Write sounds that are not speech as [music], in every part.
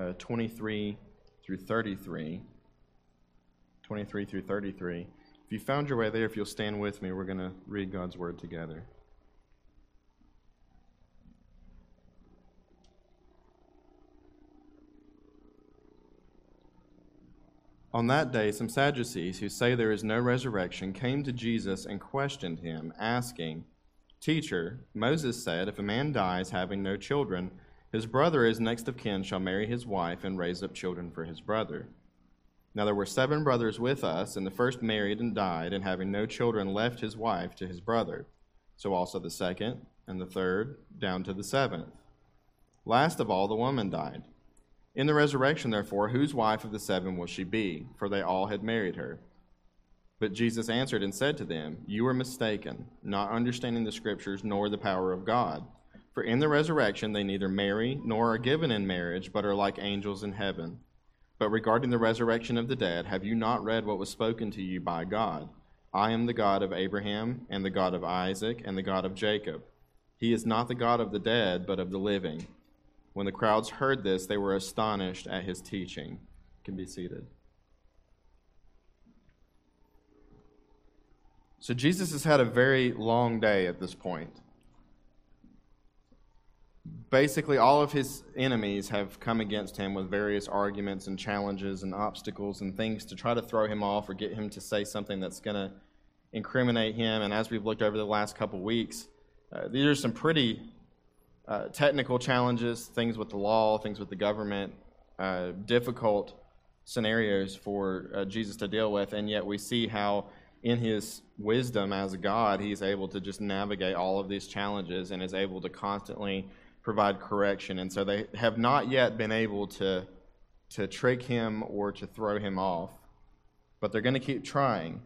uh, 23 through 33. 23 through 33. If you found your way there, if you'll stand with me, we're going to read God's word together. On that day, some Sadducees who say there is no resurrection came to Jesus and questioned him, asking, Teacher, Moses said, If a man dies having no children, his brother is next of kin shall marry his wife and raise up children for his brother. Now there were seven brothers with us, and the first married and died, and having no children left his wife to his brother. So also the second, and the third, down to the seventh. Last of all, the woman died. In the resurrection, therefore, whose wife of the seven will she be? For they all had married her. But Jesus answered and said to them, You are mistaken, not understanding the Scriptures nor the power of God. For in the resurrection they neither marry nor are given in marriage, but are like angels in heaven. But regarding the resurrection of the dead, have you not read what was spoken to you by God? I am the God of Abraham, and the God of Isaac, and the God of Jacob. He is not the God of the dead, but of the living. When the crowds heard this, they were astonished at his teaching. You can be seated. So, Jesus has had a very long day at this point. Basically, all of his enemies have come against him with various arguments and challenges and obstacles and things to try to throw him off or get him to say something that's going to incriminate him. And as we've looked over the last couple weeks, uh, these are some pretty uh, technical challenges, things with the law, things with the government, uh, difficult scenarios for uh, Jesus to deal with, and yet we see how, in his wisdom as God, he's able to just navigate all of these challenges and is able to constantly provide correction. And so they have not yet been able to, to trick him or to throw him off, but they're going to keep trying.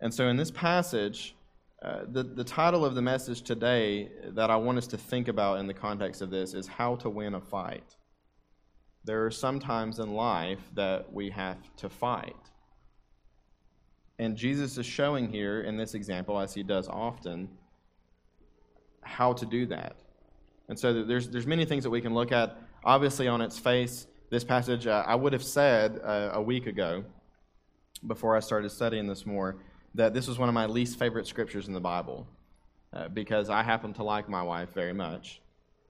And so in this passage, uh, the, the title of the message today that I want us to think about in the context of this is How to Win a Fight. There are some times in life that we have to fight. And Jesus is showing here in this example, as he does often, how to do that. And so there's, there's many things that we can look at. Obviously, on its face, this passage, uh, I would have said uh, a week ago, before I started studying this more, that this was one of my least favorite scriptures in the Bible uh, because I happen to like my wife very much.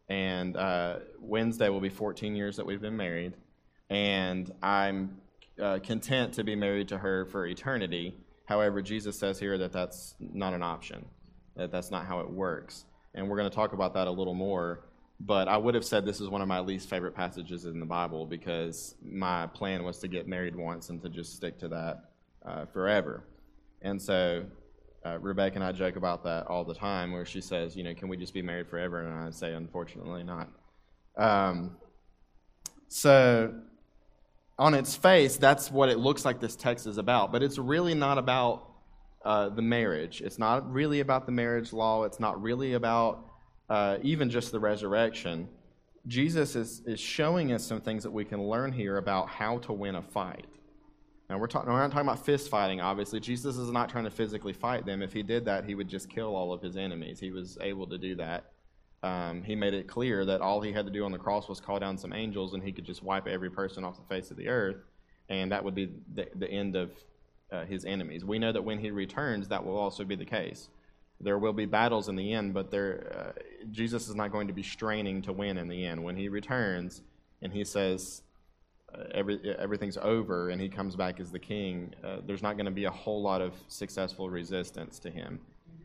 And uh, Wednesday will be 14 years that we've been married, and I'm uh, content to be married to her for eternity. However, Jesus says here that that's not an option, that that's not how it works. And we're going to talk about that a little more. But I would have said this is one of my least favorite passages in the Bible because my plan was to get married once and to just stick to that uh, forever. And so uh, Rebecca and I joke about that all the time, where she says, you know, can we just be married forever? And I say, unfortunately, not. Um, so, on its face, that's what it looks like this text is about, but it's really not about uh, the marriage. It's not really about the marriage law. It's not really about uh, even just the resurrection. Jesus is, is showing us some things that we can learn here about how to win a fight. Now, we're, talk- we're not talking about fist fighting, obviously. Jesus is not trying to physically fight them. If he did that, he would just kill all of his enemies. He was able to do that. Um, he made it clear that all he had to do on the cross was call down some angels, and he could just wipe every person off the face of the earth, and that would be the, the end of uh, his enemies. We know that when he returns, that will also be the case. There will be battles in the end, but there, uh, Jesus is not going to be straining to win in the end. When he returns and he says, uh, every, everything's over and he comes back as the king, uh, there's not going to be a whole lot of successful resistance to him.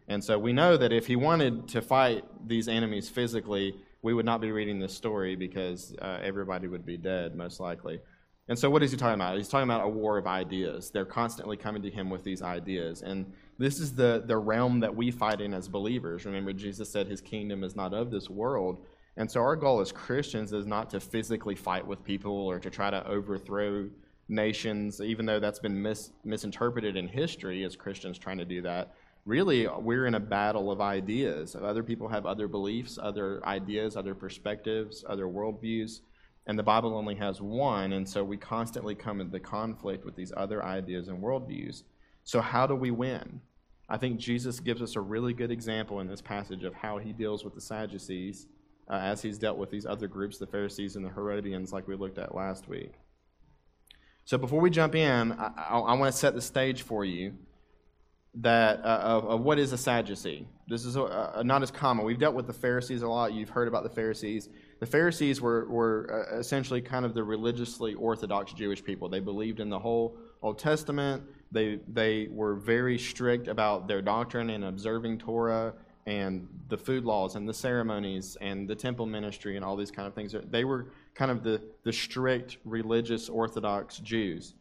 And so we know that if he wanted to fight these enemies physically, we would not be reading this story because uh, everybody would be dead, most likely. And so, what is he talking about? He's talking about a war of ideas. They're constantly coming to him with these ideas. And this is the, the realm that we fight in as believers. Remember, Jesus said his kingdom is not of this world. And so our goal as Christians is not to physically fight with people or to try to overthrow nations, even though that's been mis- misinterpreted in history as Christians trying to do that. Really, we're in a battle of ideas. Other people have other beliefs, other ideas, other perspectives, other worldviews, and the Bible only has one, and so we constantly come into conflict with these other ideas and worldviews. So, how do we win? I think Jesus gives us a really good example in this passage of how he deals with the Sadducees uh, as he's dealt with these other groups, the Pharisees and the Herodians, like we looked at last week. So before we jump in, I, I, I want to set the stage for you that uh, of, of, what is a Sadducee. This is a, a, not as common. We've dealt with the Pharisees a lot. You've heard about the Pharisees. The Pharisees were, were uh, essentially kind of the religiously orthodox Jewish people. They believed in the whole Old Testament. They, they were very strict about their doctrine and observing Torah and the food laws and the ceremonies and the temple ministry and all these kind of things. They were kind of the, the strict religious Orthodox Jews.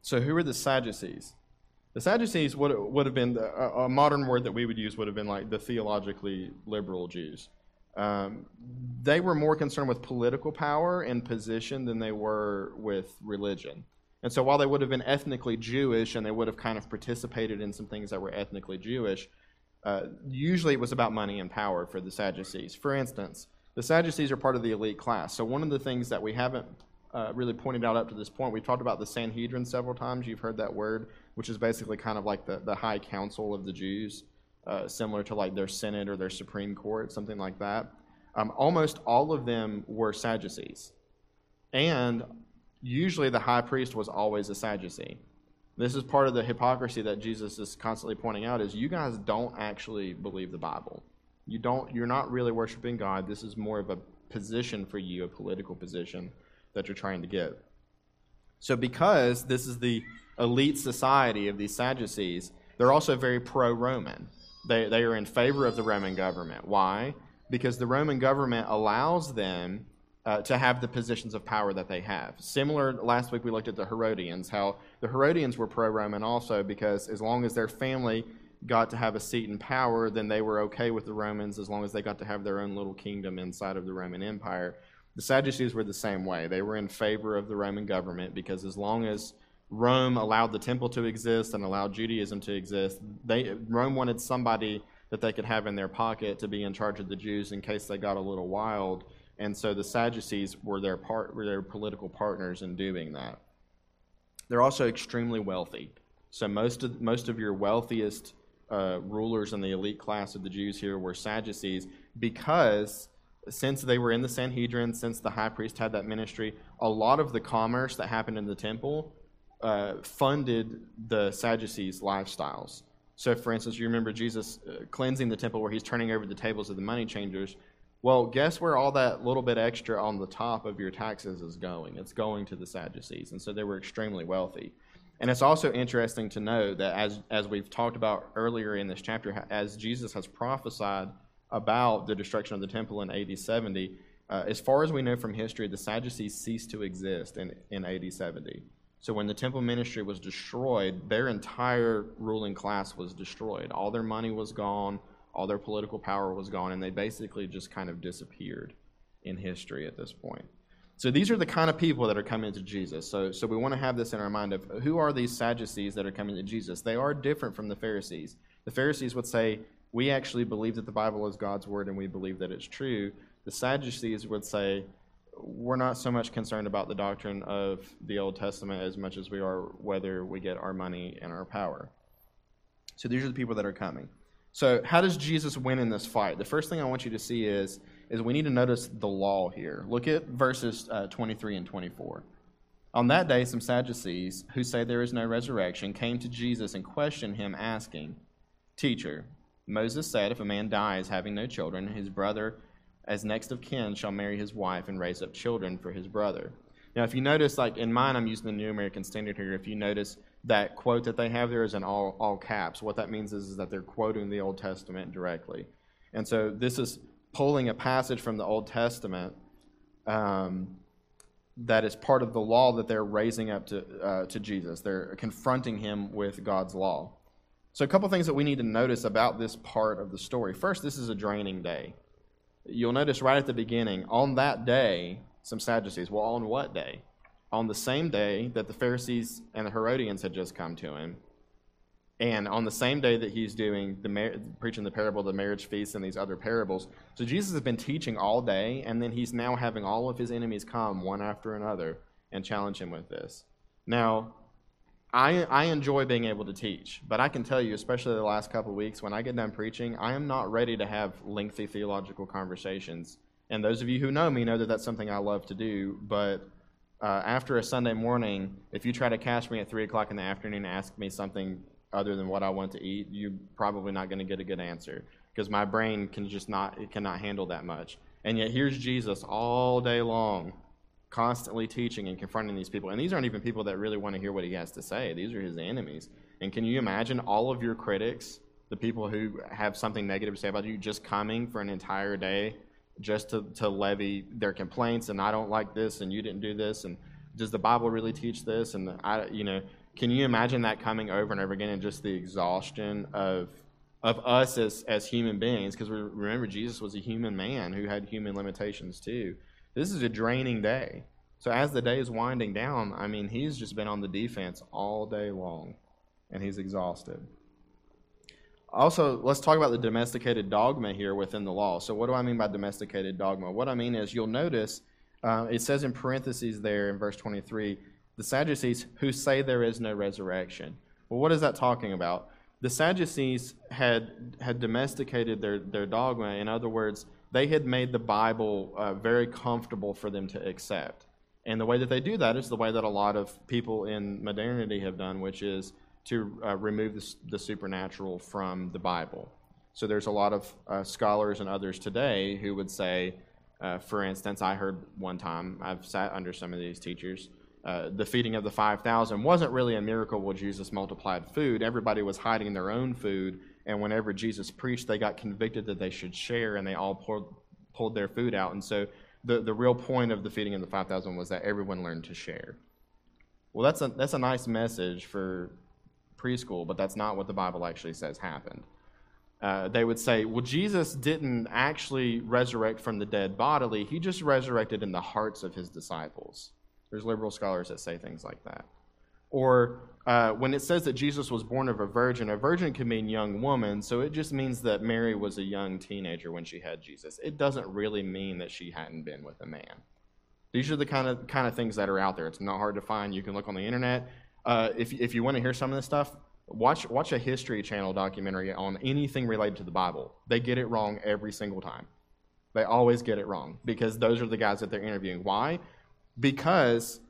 So, who are the Sadducees? The Sadducees would, would have been, a, a modern word that we would use would have been like the theologically liberal Jews. Um, they were more concerned with political power and position than they were with religion. And so while they would have been ethnically Jewish and they would have kind of participated in some things that were ethnically Jewish, uh, usually it was about money and power for the Sadducees. For instance, the Sadducees are part of the elite class. So one of the things that we haven't uh, really pointed out up to this point, we've talked about the Sanhedrin several times. You've heard that word, which is basically kind of like the, the high council of the Jews, similar to like their Senate or their Supreme Court, something like that. Um, almost all of them were Sadducees. And usually the high priest was always a Sadducee. This is part of the hypocrisy that Jesus is constantly pointing out is you guys don't actually believe the Bible. You don't you're not really worshiping God. This is more of a position for you, a political position that you're trying to get. So because this is the elite society of these Sadducees, they're also very pro-Roman. They they are in favor of the Roman government. Why? Because the Roman government allows them uh, to have the positions of power that they have. Similar, last week we looked at the Herodians, how the Herodians were pro Roman also because as long as their family got to have a seat in power, then they were okay with the Romans as long as they got to have their own little kingdom inside of the Roman Empire. The Sadducees were the same way. They were in favor of the Roman government because as long as Rome allowed the temple to exist and allowed Judaism to exist, they, Rome wanted somebody that they could have in their pocket to be in charge of the Jews in case they got a little wild and so the Sadducees were their part were their political partners in doing that. They're also extremely wealthy. So most of most of your wealthiest uh, rulers in the elite class of the Jews here were Sadducees because since they were in the Sanhedrin, since the high priest had that ministry, a lot of the commerce that happened in the temple uh, funded the Sadducees' lifestyles. So, for instance, you remember Jesus uh, cleansing the temple where he's turning over the tables of the money changers. Well, guess where all that little bit extra on the top of your taxes is going? It's going to the Sadducees. And so they were extremely wealthy. And it's also interesting to know that as, as we've talked about earlier in this chapter, as Jesus has prophesied about the destruction of the temple in AD 70, uh, as far as we know from history, the Sadducees ceased to exist in, in AD 70. So when the temple ministry was destroyed, their entire ruling class was destroyed. All their money was gone all their political power was gone, and they basically just kind of disappeared in history at this point. So these are the kind of people that are coming to Jesus. So, so we want to have this in our mind of who are these Sadducees that are coming to Jesus? They are different from the Pharisees. The Pharisees would say, we actually believe that the Bible is God's word and we believe that it's true. The Sadducees would say, we're not so much concerned about the doctrine of the Old Testament as much as we are whether we get our money and our power. So these are the people that are coming. So, how does Jesus win in this fight? The first thing I want you to see is, is we need to notice the law here. Look at verses uh, 23 and 24. On that day, some Sadducees, who say there is no resurrection, came to Jesus and questioned him, asking, Teacher, Moses said, if a man dies having no children, his brother, as next of kin, shall marry his wife and raise up children for his brother. Now, if you notice, like in mine, I'm using the New American Standard here. If you notice, that quote that they have there is in all, all caps. What that means is, is that they're quoting the Old Testament directly. And so this is pulling a passage from the Old Testament um, that is part of the law that they're raising up to, uh, to Jesus. They're confronting him with God's law. So, a couple things that we need to notice about this part of the story. First, this is a draining day. You'll notice right at the beginning, on that day, some Sadducees. Well, on what day? on the same day that the Pharisees and the Herodians had just come to him, and on the same day that he's doing the preaching the parable of the marriage feast and these other parables. So Jesus has been teaching all day, and then he's now having all of his enemies come one after another and challenge him with this. Now, I, I enjoy being able to teach, but I can tell you, especially the last couple weeks, when I get done preaching, I am not ready to have lengthy theological conversations And those of you who know me know that that's something I love to do. But uh, after a Sunday morning, if you try to catch me at 3 o'clock in the afternoon and ask me something other than what I want to eat, you're probably not going to get a good answer because my brain can just not, it cannot handle that much. And yet here's Jesus all day long, constantly teaching and confronting these people. And these aren't even people that really want to hear what he has to say. These are his enemies. And can you imagine all of your critics, the people who have something negative to say about you, just coming for an entire day just to, to levy their complaints and I don't like this and you didn't do this and does the Bible really teach this? And I, you know, can you imagine that coming over and over again and just the exhaustion of of us as as human beings? Because remember, Jesus was a human man who had human limitations too. This is a draining day. So as the day is winding down, I mean, he's just been on the defense all day long, and he's exhausted. Also, let's talk about the domesticated dogma here within the law. So, what do I mean by domesticated dogma? What I mean is, you'll notice uh, it says in parentheses there in verse 23 the Sadducees who say there is no resurrection. Well, what is that talking about? The Sadducees had, had domesticated their, their dogma. In other words, they had made the Bible uh, very comfortable for them to accept. And the way that they do that is the way that a lot of people in modernity have done, which is to uh, remove the, the, supernatural from the Bible. So there's a lot of uh, scholars and others today who would say, uh, for instance, I heard one time, I've sat under some of these teachers, uh, the feeding of the 5,000 wasn't really a miracle where Jesus multiplied food. Everybody was hiding their own food, and whenever Jesus preached, they got convicted that they should share, and they all pulled, pulled their food out. And so the, the real point of the feeding of the 5,000 was that everyone learned to share. Well, that's a, that's a nice message for preschool, but that's not what the Bible actually says happened. Uh, they would say, well, Jesus didn't actually resurrect from the dead bodily, he just resurrected in the hearts of his disciples. There's liberal scholars that say things like that. Or uh, when it says that Jesus was born of a virgin, a virgin can mean young woman, so it just means that Mary was a young teenager when she had Jesus. It doesn't really mean that she hadn't been with a man. These are the kind of kind of things that are out there. It's not hard to find. You can look on the internet. Uh, if, if you want to hear some of this stuff, watch, watch a History Channel documentary on anything related to the Bible. They get it wrong every single time. They always get it wrong because those are the guys that they're interviewing. Why? Because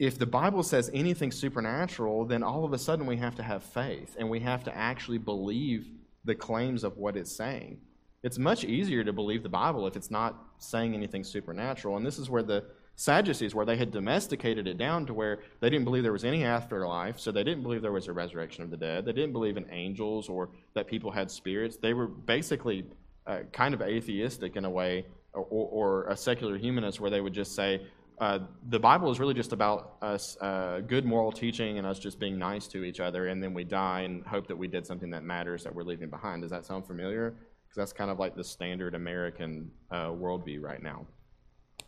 if the Bible says anything supernatural, then all of a sudden we have to have faith and we have to actually believe the claims of what it's saying. It's much easier to believe the Bible if it's not saying anything supernatural. And this is where the Sadducees, where they had domesticated it down to where they didn't believe there was any afterlife, so they didn't believe there was a resurrection of the dead. They didn't believe in angels or that people had spirits. They were basically uh, kind of atheistic in a way, or, or, a secular humanist, where they would just say, uh, the Bible is really just about us uh, good moral teaching and us just being nice to each other, and then we die and hope that we did something that matters that we're leaving behind. Does that sound familiar? Because that's kind of like the standard American uh, worldview right now.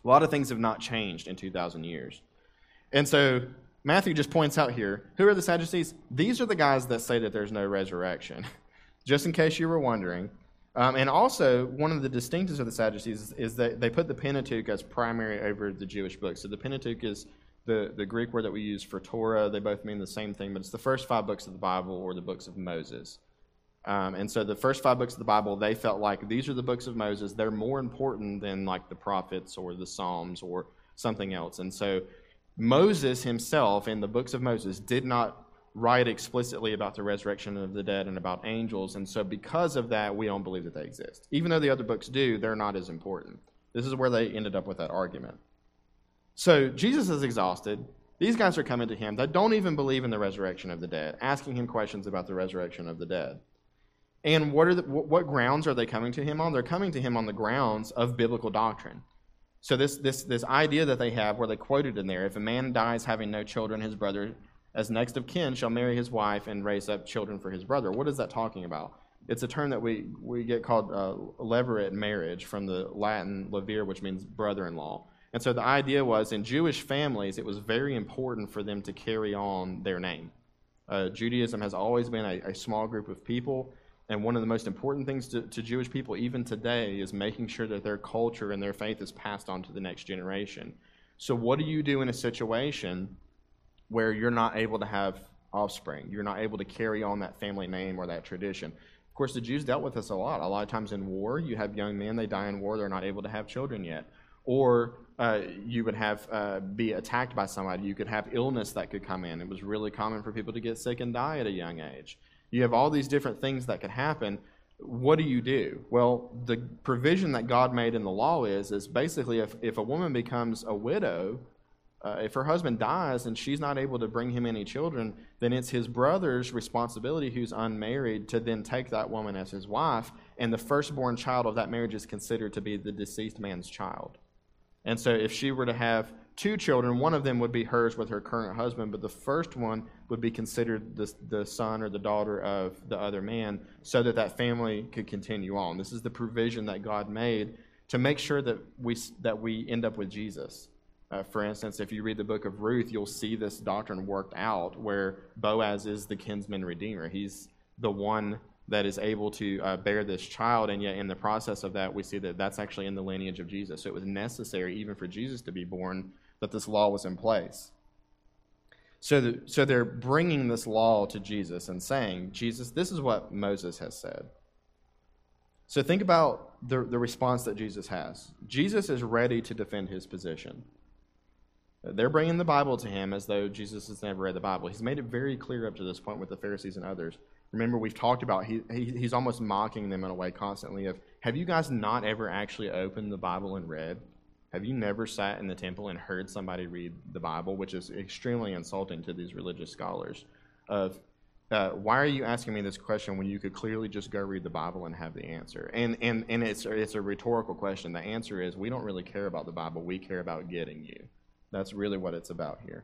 A lot of things have not changed in 2,000 years. And so Matthew just points out here who are the Sadducees? These are the guys that say that there's no resurrection, [laughs] just in case you were wondering. Um, and also, one of the distinctives of the Sadducees is, is, that they put the Pentateuch as primary over the Jewish books. So the Pentateuch is the, the Greek word that we use for Torah. They both mean the same thing, but it's the first five books of the Bible or the books of Moses. Um, and so the first five books of the Bible, they felt like these are the books of Moses. They're more important than like the prophets or the Psalms or something else. And so Moses himself in the books of Moses did not write explicitly about the resurrection of the dead and about angels. And so because of that, we don't believe that they exist. Even though the other books do, they're not as important. This is where they ended up with that argument. So Jesus is exhausted. These guys are coming to him that don't even believe in the resurrection of the dead, asking him questions about the resurrection of the dead. And what, are the, what grounds are they coming to him on? They're coming to him on the grounds of biblical doctrine. So this, this, this idea that they have, where they quoted in there, if a man dies having no children, his brother, as next of kin, shall marry his wife and raise up children for his brother. What is that talking about? It's a term that we, we get called uh, levirate marriage from the Latin levir, which means brother-in-law. And so the idea was in Jewish families, it was very important for them to carry on their name. Uh, Judaism has always been a, a small group of people and one of the most important things to, to, Jewish people, even today, is making sure that their culture and their faith is passed on to the next generation. So, what do you do in a situation where you're not able to have offspring? You're not able to carry on that family name or that tradition. Of course, the Jews dealt with this a lot. A lot of times in war, you have young men, they die in war, they're not able to have children yet. Or uh, you would have uh, be attacked by somebody. You could have illness that could come in. It was really common for people to get sick and die at a young age. You have all these different things that could happen. What do you do? Well, the provision that God made in the law is is basically if, if a woman becomes a widow, uh, if her husband dies and she's not able to bring him any children, then it's his brother's responsibility, who's unmarried, to then take that woman as his wife, and the firstborn child of that marriage is considered to be the deceased man's child. And so, if she were to have two children, one of them would be hers with her current husband, but the first one would be considered the, the son or the daughter of the other man, so that that family could continue on. This is the provision that God made to make sure that we, that we end up with Jesus. Uh, for instance, if you read the book of Ruth, you'll see this doctrine worked out where Boaz is the kinsman redeemer. He's the one that is able to uh, bear this child, and yet in the process of that, we see that that's actually in the lineage of Jesus. So it was necessary, even for Jesus to be born, that this law was in place. So, the, so they're bringing this law to Jesus and saying, Jesus, this is what Moses has said. So think about the, the response that Jesus has. Jesus is ready to defend his position. They're bringing the Bible to him as though Jesus has never read the Bible. He's made it very clear up to this point with the Pharisees and others. Remember, we've talked about he, he, he's almost mocking them in a way constantly of, have you guys not ever actually opened the Bible and read? Have you never sat in the temple and heard somebody read the Bible, which is extremely insulting to these religious scholars? Of uh, why are you asking me this question when you could clearly just go read the Bible and have the answer? And and and it's it's a rhetorical question. The answer is we don't really care about the Bible. We care about getting you. That's really what it's about here.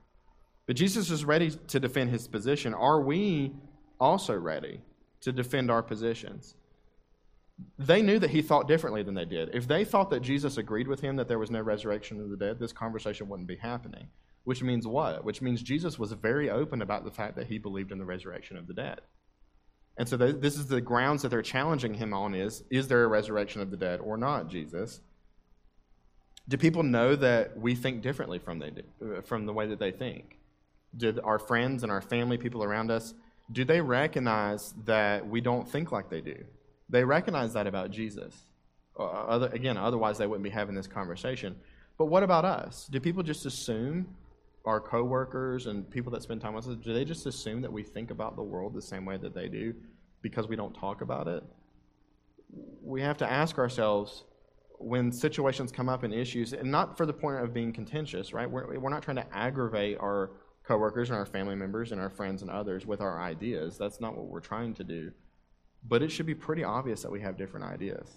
But Jesus is ready to defend his position. Are we also ready to defend our positions? They knew that he thought differently than they did. If they thought that Jesus agreed with him that there was no resurrection of the dead, this conversation wouldn't be happening. Which means what? Which means Jesus was very open about the fact that he believed in the resurrection of the dead. And so this is the grounds that they're challenging him on is is there a resurrection of the dead or not, Jesus? Do people know that we think differently from, they do, uh, from the way that they think? Do our friends and our family, people around us, do they recognize that we don't think like they do? They recognize that about Jesus. Other, again, otherwise they wouldn't be having this conversation. But what about us? Do people just assume our coworkers and people that spend time with us, do they just assume that we think about the world the same way that they do because we don't talk about it? We have to ask ourselves when situations come up and issues, and not for the point of being contentious, right? We're, we're not trying to aggravate our coworkers and our family members and our friends and others with our ideas. That's not what we're trying to do. But it should be pretty obvious that we have different ideas.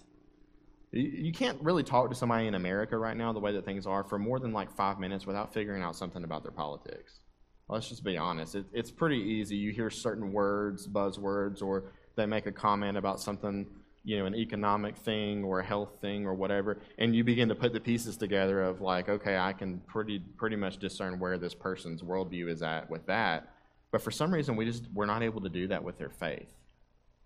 You, can't really talk to somebody in America right now, the way that things are, for more than like five minutes without figuring out something about their politics. Let's just be honest. It, it's pretty easy. You hear certain words, buzzwords, or they make a comment about something you know an economic thing or a health thing or whatever and you begin to put the pieces together of like okay i can pretty pretty much discern where this person's worldview is at with that. But for some reason we just we're not able to do that with their faith.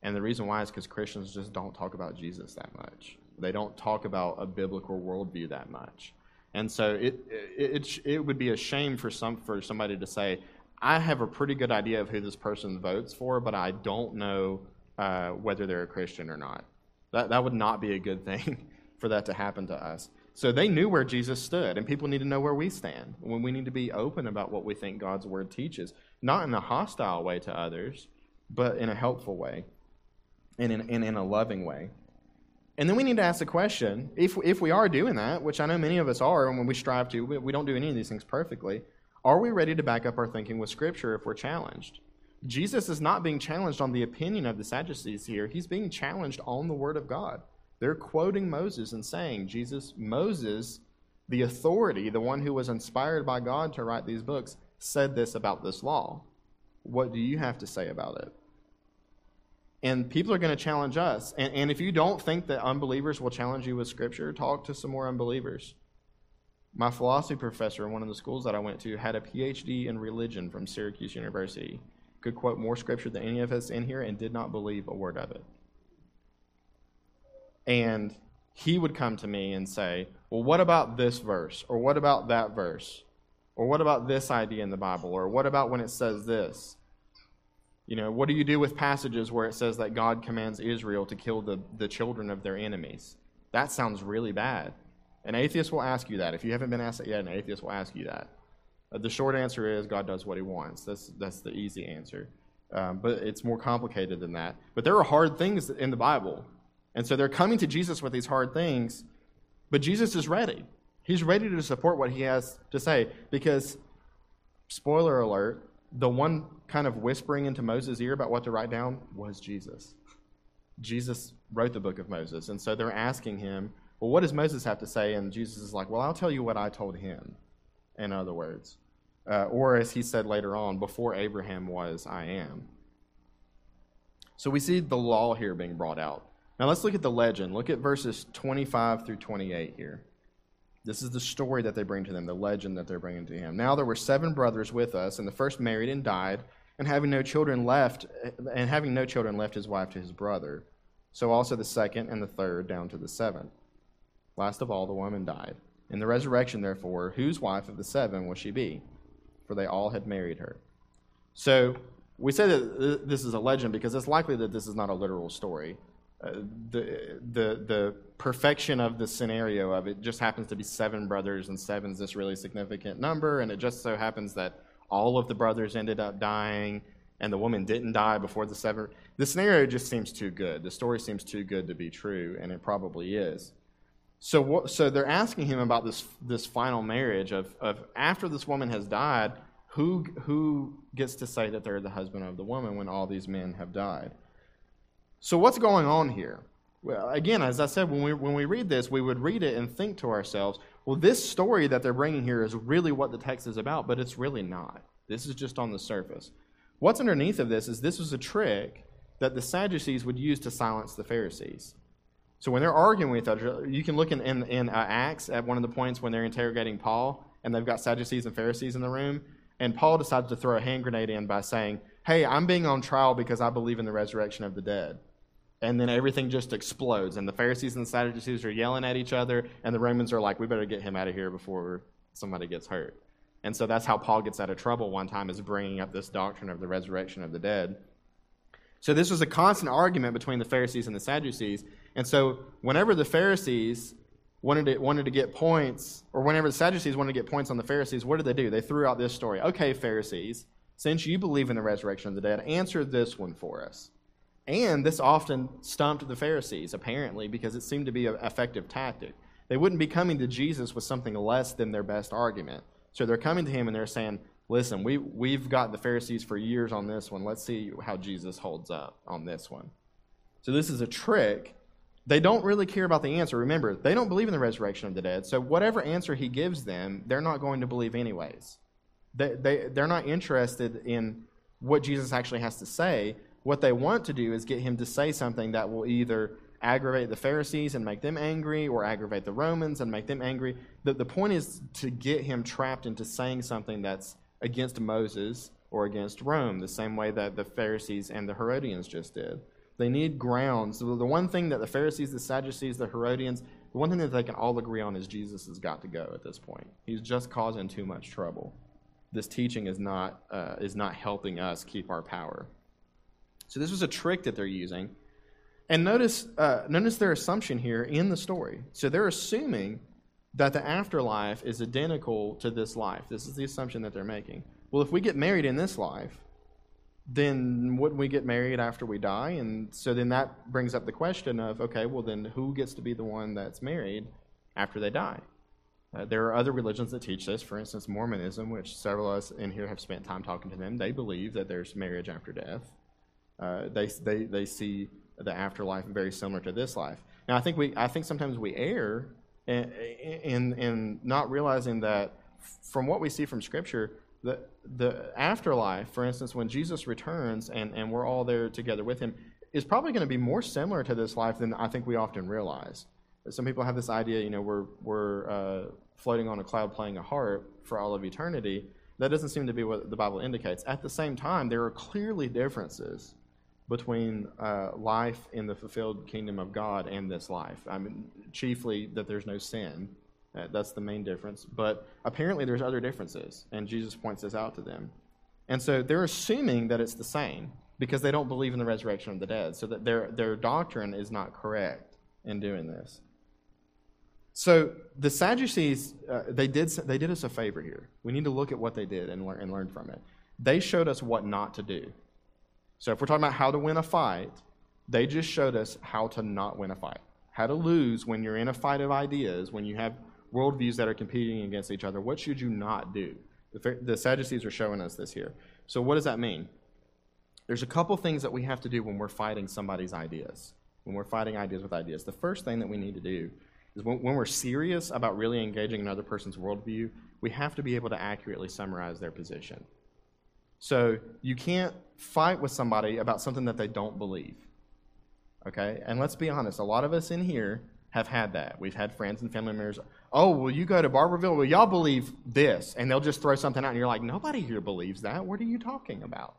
And the reason why is because christians just don't talk about jesus that much. They don't talk about a biblical worldview that much. And so it it, it, it would be a shame for some for somebody to say i have a pretty good idea of who this person votes for but i don't know uh, whether they're a Christian or not. That, that would not be a good thing [laughs] for that to happen to us. So they knew where Jesus stood, and people need to know where we stand. When we need to be open about what we think God's word teaches, not in a hostile way to others, but in a helpful way and in, and in a loving way. And then we need to ask the question if, if we are doing that, which I know many of us are, and when we strive to, we, we don't do any of these things perfectly, are we ready to back up our thinking with Scripture if we're challenged? Jesus is not being challenged on the opinion of the Sadducees here. He's being challenged on the Word of God. They're quoting Moses and saying, Jesus, Moses, the authority, the one who was inspired by God to write these books, said this about this law. What do you have to say about it? And people are going to challenge us. And, and if you don't think that unbelievers will challenge you with Scripture, talk to some more unbelievers. My philosophy professor in one of the schools that I went to had a PhD in religion from Syracuse University could quote more scripture than any of us in here and did not believe a word of it. And he would come to me and say, Well, what about this verse? Or what about that verse? Or what about this idea in the Bible? Or what about when it says this? You know, what do you do with passages where it says that God commands Israel to kill the, the children of their enemies? That sounds really bad. An atheist will ask you that. If you haven't been asked that yet, an atheist will ask you that. Uh, the short answer is God does what he wants. That's, that's the easy answer. Um, but it's more complicated than that. But there are hard things in the Bible. And so they're coming to Jesus with these hard things, but Jesus is ready. He's ready to support what he has to say because, spoiler alert, the one kind of whispering into Moses' ear about what to write down was Jesus. Jesus wrote the book of Moses. And so they're asking him, well, what does Moses have to say? And Jesus is like, well, I'll tell you what I told him, in other words. Uh, or as he said later on, before Abraham was, I am. So we see the law here being brought out. Now let's look at the legend. Look at verses 25 through 28 here. This is the story that they bring to them, the legend that they're bringing to him. Now there were seven brothers with us, and the first married and died, and having no children left, and having no children left his wife to his brother. So also the second and the third down to the seventh. Last of all, the woman died. In the resurrection, therefore, whose wife of the seven will she be? For they all had married her. So we say that this is a legend because it's likely that this is not a literal story. Uh, the, the, the perfection of the scenario of it just happens to be seven brothers, and seven's this really significant number, and it just so happens that all of the brothers ended up dying, and the woman didn't die before the seven. The scenario just seems too good. The story seems too good to be true, and it probably is. So, what, so they're asking him about this, this final marriage of, of after this woman has died, who, who gets to say that they're the husband of the woman when all these men have died? So, what's going on here? Well, again, as I said, when we, when we read this, we would read it and think to ourselves, well, this story that they're bringing here is really what the text is about, but it's really not. This is just on the surface. What's underneath of this is this was a trick that the Sadducees would use to silence the Pharisees. So when they're arguing with each other, you can look in, in, in uh, Acts at one of the points when they're interrogating Paul, and they've got Sadducees and Pharisees in the room, and Paul decides to throw a hand grenade in by saying, Hey, I'm being on trial because I believe in the resurrection of the dead and then everything just explodes. And the Pharisees and the Sadducees are yelling at each other, and the Romans are like, we better get him out of here before somebody gets hurt. And so that's how Paul gets out of trouble one time, is bringing up this doctrine of the resurrection of the dead. So this was a constant argument between the Pharisees and the Sadducees. And so whenever the Pharisees wanted to, wanted to get points, or whenever the Sadducees wanted to get points on the Pharisees, what did they do? They threw out this story. Okay, Pharisees, since you believe in the resurrection of the dead, answer this one for us. And this often stumped the Pharisees, apparently, because it seemed to be an effective tactic. They wouldn't be coming to Jesus with something less than their best argument. So they're coming to him and they're saying, Listen, we, we've got the Pharisees for years on this one. Let's see how Jesus holds up on this one. So this is a trick. They don't really care about the answer. Remember, they don't believe in the resurrection of the dead. So whatever answer he gives them, they're not going to believe anyways. They, they, they're not interested in what Jesus actually has to say. What they want to do is get him to say something that will either aggravate the Pharisees and make them angry or aggravate the Romans and make them angry. The, the point is to get him trapped into saying something that's against Moses or against Rome, the same way that the Pharisees and the Herodians just did. They need grounds. The, the one thing that the Pharisees, the Sadducees, the Herodians, the one thing that they can all agree on is Jesus has got to go at this point. He's just causing too much trouble. This teaching is not, uh, is not helping us keep our power. So this was a trick that they're using. And notice, uh, notice their assumption here in the story. So they're assuming that the afterlife is identical to this life. This is the assumption that they're making. Well, if we get married in this life, then wouldn't we get married after we die? And so then that brings up the question of okay, well, then who gets to be the one that's married after they die? Uh, there are other religions that teach this. For instance, Mormonism, which several of us in here have spent time talking to them, they believe that there's marriage after death. Uh, they, they, they see the afterlife very similar to this life. Now, I think, we, I think sometimes we err in, in, in not realizing that from what we see from Scripture, the, the afterlife, for instance, when Jesus returns and, and we're all there together with him, is probably going to be more similar to this life than I think we often realize. Some people have this idea, you know, we're, we're uh, floating on a cloud playing a harp for all of eternity. That doesn't seem to be what the Bible indicates. At the same time, there are clearly differences between uh, life in the fulfilled kingdom of God and this life. I mean, chiefly that there's no sin. That's the main difference. But apparently there's other differences, and Jesus points this out to them. And so they're assuming that it's the same. because they don't believe in the resurrection of the dead. So that their, their doctrine is not correct in doing this. So the Sadducees, uh, they, did, they did us a favor here. We need to look at what they did and learn, and learn from it. They showed us what not to do. So if we're talking about how to win a fight, they just showed us how to not win a fight, how to lose when you're in a fight of ideas, when you have worldviews that are competing against each other. What should you not do? The, Sadducees are showing us this here. So what does that mean? There's a couple things that we have to do when we're fighting somebody's ideas, when we're fighting ideas with ideas. The first thing that we need to do is when, when we're serious about really engaging another person's worldview, we have to be able to accurately summarize their position. So you can't fight with somebody about something that they don't believe. Okay? And let's be honest, a lot of us in here have had that. We've had friends and family members, oh, well, you go to Barberville, well, y'all believe this. And they'll just throw something out, and you're like, nobody here believes that. What are you talking about?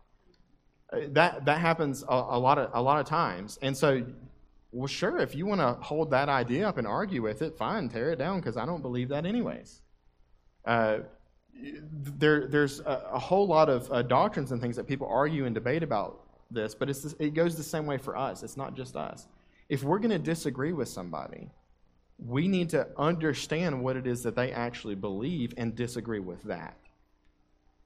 Uh, that, that happens a, a, lot of, a lot of times. And so, well, sure, if you want to hold that idea up and argue with it, fine, tear it down, because I don't believe that anyways. Uh, there, there's a, a, whole lot of uh, doctrines and things that people argue and debate about this, but it's, it goes the same way for us. It's not just us. If we're going to disagree with somebody, we need to understand what it is that they actually believe and disagree with that.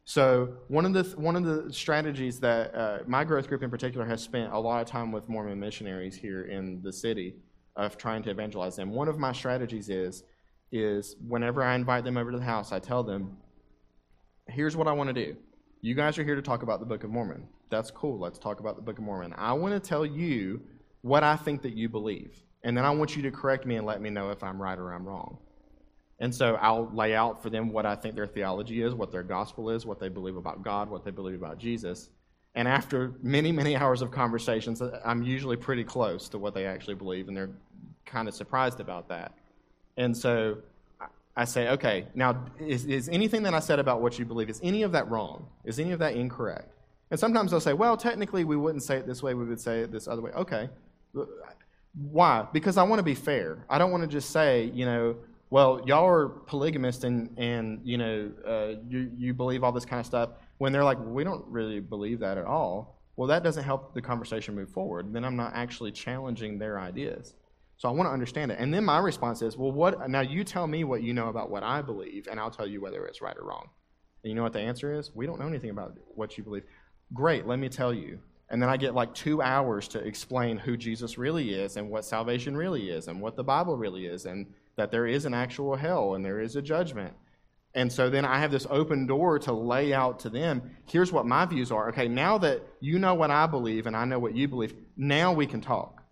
So one of the one of the strategies that uh, my growth group in particular has spent a lot of time with Mormon missionaries here in the city of trying to evangelize them. One of my strategies is is whenever I invite them over to the house, I tell them, "Here's what I want to do. You guys are here to talk about the Book of Mormon. That's cool. Let's talk about the Book of Mormon. I want to tell you what I think that you believe, and then I want you to correct me and let me know if I'm right or I'm wrong." And so I'll lay out for them what I think their theology is, what their gospel is, what they believe about God, what they believe about Jesus. And after many, many hours of conversations, I'm usually pretty close to what they actually believe, and they're kind of surprised about that. And so I say, okay, now, is, is anything that I said about what you believe, is any of that wrong? Is any of that incorrect? And sometimes they'll say, well, technically, we wouldn't say it this way, we would say it this other way. Okay. Why? Because I want to be fair. I don't want to just say, you know, well, y'all are polygamist and, and you know, uh, you, you believe all this kind of stuff, when they're like, we don't really believe that at all, well, that doesn't help the conversation move forward. Then I'm not actually challenging their ideas. So I want to understand it. And then my response is, well, what, now you tell me what you know about what I believe, and I'll tell you whether it's right or wrong. And you know what the answer is? We don't know anything about what you believe. Great, let me tell you. And then I get like two hours to explain who Jesus really is and what salvation really is and what the Bible really is and that there is an actual hell and there is a judgment. And so then I have this open door to lay out to them here's what my views are. Okay, now that you know what I believe and I know what you believe, now we can talk.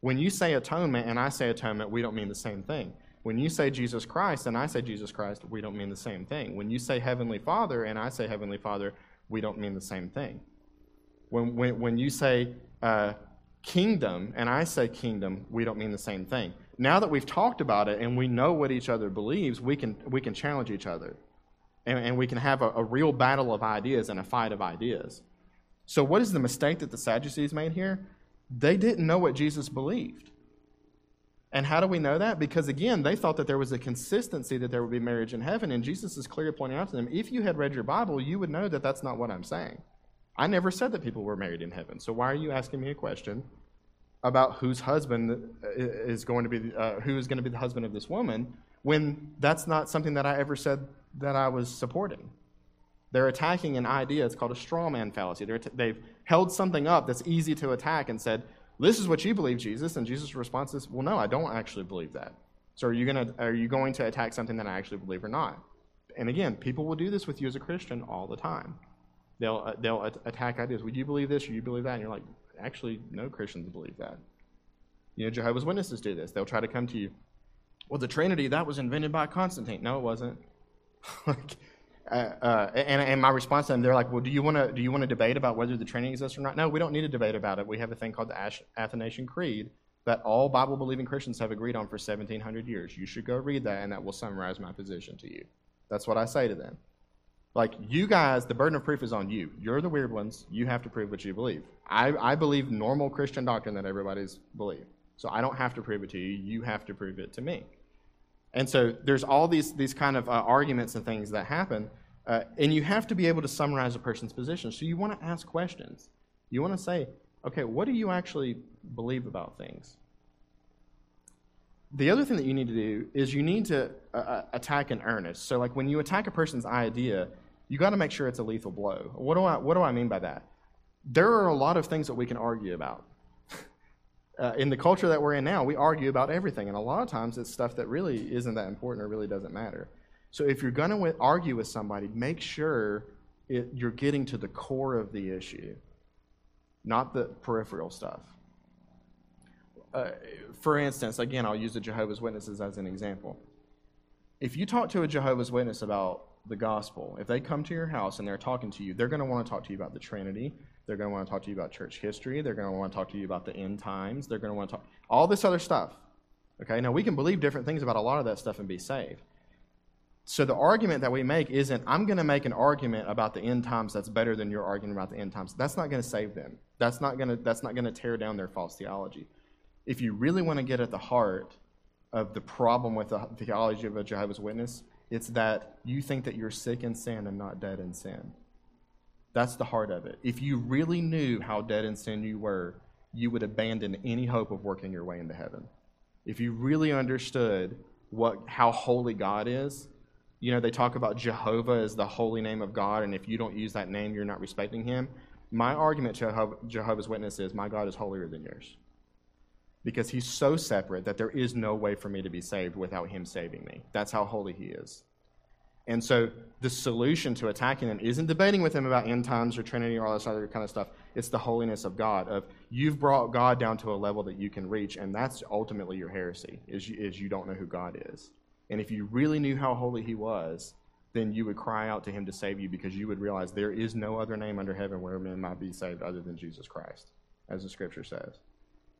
When you say atonement and I say atonement, we don't mean the same thing. When you say Jesus Christ and I say Jesus Christ, we don't mean the same thing. When you say Heavenly Father and I say Heavenly Father, we don't mean the same thing. When, when, when you say uh, kingdom and I say kingdom, we don't mean the same thing now that we've talked about it and we know what each other believes, we can, we can challenge each other. And, and we can have a, a real battle of ideas and a fight of ideas. So, what is the mistake that the Sadducees made here? They didn't know what Jesus believed. And how do we know that? Because again, they thought that there was a consistency that there would be marriage in heaven. And Jesus is clearly pointing out to them if you had read your Bible, you would know that that's not what I'm saying. I never said that people were married in heaven. So why are you asking me a question about whose husband is going to be uh, who is going to be the husband of this woman when that's not something that I ever said that I was supporting. They're attacking an idea. It's called a straw man fallacy. T- they've held something up that's easy to attack and said, "This is what you believe, Jesus." And Jesus' response is, "Well, no, I don't actually believe that." So are you going to are you going to attack something that I actually believe or not? And again, people will do this with you as a Christian all the time. They'll uh, they'll attack ideas. Would you believe this or you believe that? And you're like, actually, no Christians believe that. You know, Jehovah's Witnesses do this. They'll try to come to you. Well, the Trinity, that was invented by Constantine. No, it wasn't. [laughs] like, uh, uh, and, and my response to them, they're like, well, do you want to do you want to debate about whether the Trinity exists or not? No, we don't need to debate about it. We have a thing called the Athanasian Creed that all Bible-believing Christians have agreed on for 1,700 years. You should go read that, and that will summarize my position to you. That's what I say to them. Like, you guys, the burden of proof is on you. You're the weird ones. You have to prove what you believe. I, I believe normal Christian doctrine that everybody's believe. So I don't have to prove it to you. You have to prove it to me. And so there's all these, these kind of uh, arguments and things that happen. Uh, and you have to be able to summarize a person's position. So you want to ask questions. You want to say, okay, what do you actually believe about things? The other thing that you need to do is you need to uh, uh attack in earnest. So, like when you attack a person's idea, you got to make sure it's a lethal blow. What do I what do I mean by that? There are a lot of things that we can argue about. [laughs] uh, in the culture that we're in now, we argue about everything, and a lot of times it's stuff that really isn't that important or really doesn't matter. So, if you're going to argue with somebody, make sure it, you're getting to the core of the issue, not the peripheral stuff. Uh, for instance, again, I'll use the Jehovah's Witnesses as an example. If you talk to a Jehovah's Witness about the gospel, if they come to your house and they're talking to you, they're going to want to talk to you about the Trinity. They're going to want to talk to you about church history. They're going to want to talk to you about the end times. They're going to want to talk all this other stuff. Okay, now we can believe different things about a lot of that stuff and be saved. So the argument that we make isn't, I'm going to make an argument about the end times that's better than your argument about the end times. That's not going to save them. That's not going to, that's not going to tear down their false theology. If you really want to get at the heart of the problem with the theology of a Jehovah's Witness, it's that you think that you're sick in sin and not dead in sin. That's the heart of it. If you really knew how dead in sin you were, you would abandon any hope of working your way into heaven. If you really understood what, how holy God is, you know, they talk about Jehovah as the holy name of God, and if you don't use that name, you're not respecting him. My argument to Jehovah's Witness is my God is holier than yours. Because he's so separate that there is no way for me to be saved without him saving me. That's how holy he is. And so the solution to attacking him isn't debating with him about end times or Trinity or all this other kind of stuff. It's the holiness of God. Of you've brought God down to a level that you can reach, and that's ultimately your heresy. Is you, is you don't know who God is. And if you really knew how holy he was, then you would cry out to him to save you because you would realize there is no other name under heaven where men might be saved other than Jesus Christ, as the scripture says.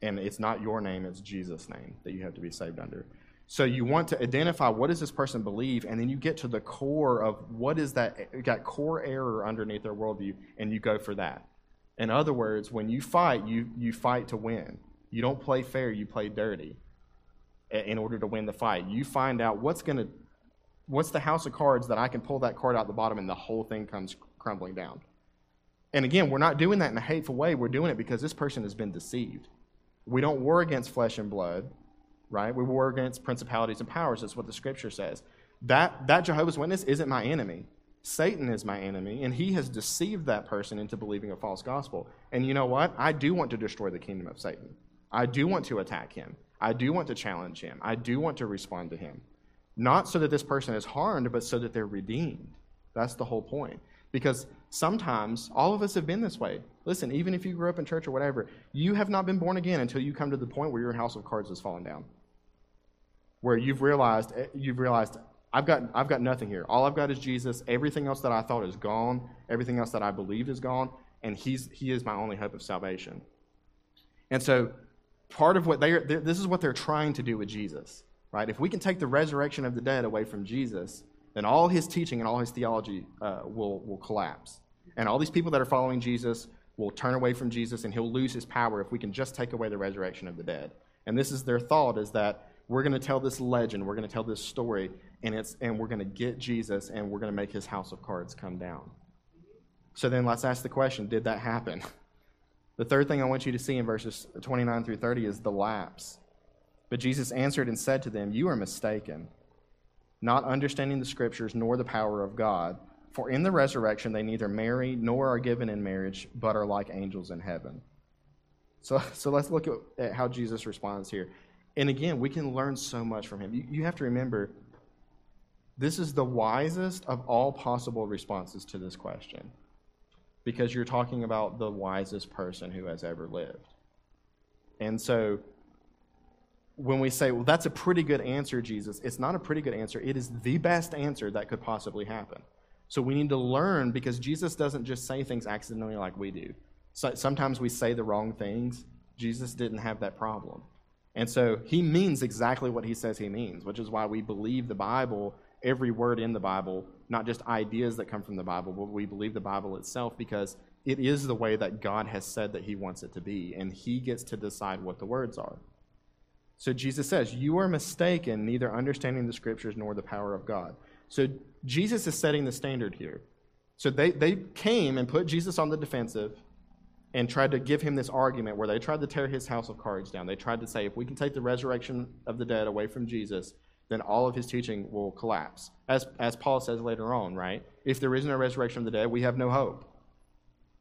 And it's not your name, it's Jesus' name that you have to be saved under. So you want to identify what does this person believe, and then you get to the core of what is that, got core error underneath their worldview, and you go for that. In other words, when you fight, you, you fight to win. You don't play fair, you play dirty in order to win the fight. You find out what's going to what's the house of cards that I can pull that card out the bottom and the whole thing comes crumbling down. And again, we're not doing that in a hateful way. We're doing it because this person has been deceived. We don't war against flesh and blood, right? We war against principalities and powers. That's what the scripture says. That, that Jehovah's Witness isn't my enemy. Satan is my enemy, and he has deceived that person into believing a false gospel. And you know what? I do want to destroy the kingdom of Satan. I do want to attack him. I do want to challenge him. I do want to respond to him. Not so that this person is harmed, but so that they're redeemed. That's the whole point. Because sometimes all of us have been this way. Listen, even if you grew up in church or whatever, you have not been born again until you come to the point where your house of cards has fallen down. Where you've realized eh, you've realized I've got I've got nothing here. All I've got is Jesus. Everything else that I thought is gone. Everything else that I believed is gone, and he's he is my only hope of salvation. And so part of what they are, this is what they're trying to do with Jesus, right? If we can take the resurrection of the dead away from Jesus, then all his teaching and all his theology uh, will, will collapse. And all these people that are following Jesus will turn away from Jesus and he'll lose his power if we can just take away the resurrection of the dead. And this is their thought is that we're going to tell this legend, we're going to tell this story, and, it's, and we're going to get Jesus and we're going to make his house of cards come down. So then let's ask the question did that happen? [laughs] The third thing I want you to see in verses 29 through 30 is the lapse. But Jesus answered and said to them, You are mistaken, not understanding the scriptures nor the power of God. For in the resurrection they neither marry nor are given in marriage, but are like angels in heaven. So, [laughs] so let's look at, at how Jesus responds here. And again, we can learn so much from him. You, you have to remember, this is the wisest of all possible responses to this question because you're talking about the wisest person who has ever lived. And so when we say, well, that's a pretty good answer, Jesus, it's not a pretty good answer. It is the best answer that could possibly happen. So we need to learn because Jesus doesn't just say things accidentally like we do. So sometimes we say the wrong things. Jesus didn't have that problem. And so he means exactly what he says he means, which is why we believe the Bible every word in the Bible, not just ideas that come from the Bible, but we believe the Bible itself because it is the way that God has said that He wants it to be, and He gets to decide what the words are. So Jesus says, You are mistaken, neither understanding the scriptures nor the power of God. So Jesus is setting the standard here. So they, they came and put Jesus on the defensive, and tried to give him this argument where they tried to tear his house of cards down. They tried to say, if we can take the resurrection of the dead away from Jesus, then all of his teaching will collapse. As, as Paul says later on, right? If there is no resurrection of the dead, we have no hope.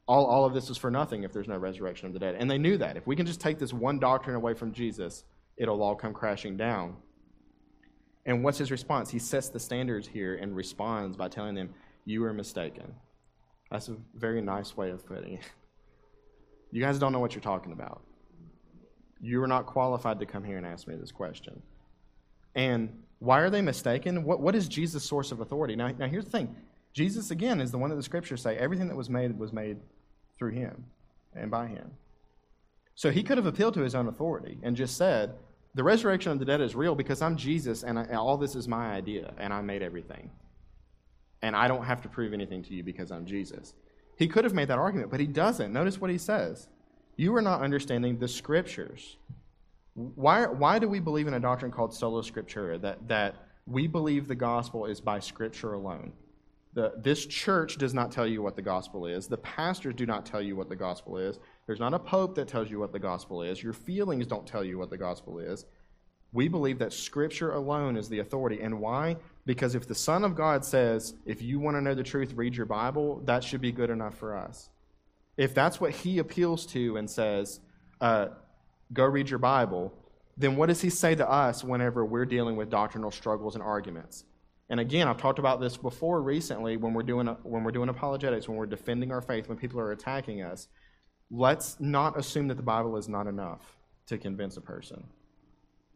All, all of this is for nothing if there's no resurrection of the dead. And they knew that. If we can just take this one doctrine away from Jesus, it'll all come crashing down. And what's his response? He sets the standards here and responds by telling them, You are mistaken. That's a very nice way of putting it. [laughs] You guys don't know what you're talking about. You are not qualified to come here and ask me this question. And why are they mistaken? What, what is Jesus' source of authority? Now, now, here's the thing Jesus, again, is the one that the scriptures say everything that was made was made through him and by him. So he could have appealed to his own authority and just said, The resurrection of the dead is real because I'm Jesus and, I, and all this is my idea and I made everything. And I don't have to prove anything to you because I'm Jesus. He could have made that argument, but he doesn't. Notice what he says You are not understanding the scriptures. Why, why do we believe in a doctrine called sola scriptura, that, that we believe the gospel is by scripture alone? The, this church does not tell you what the gospel is. The pastors do not tell you what the gospel is. There's not a pope that tells you what the gospel is. Your feelings don't tell you what the gospel is. We believe that Scripture alone is the authority. And why? Because if the Son of God says, if you want to know the truth, read your Bible, that should be good enough for us. If that's what he appeals to and says, uh, go read your Bible, then what does he say to us whenever we're dealing with doctrinal struggles and arguments? And again, I've talked about this before recently when we're doing when we're doing apologetics, when we're defending our faith, when people are attacking us. Let's not assume that the Bible is not enough to convince a person.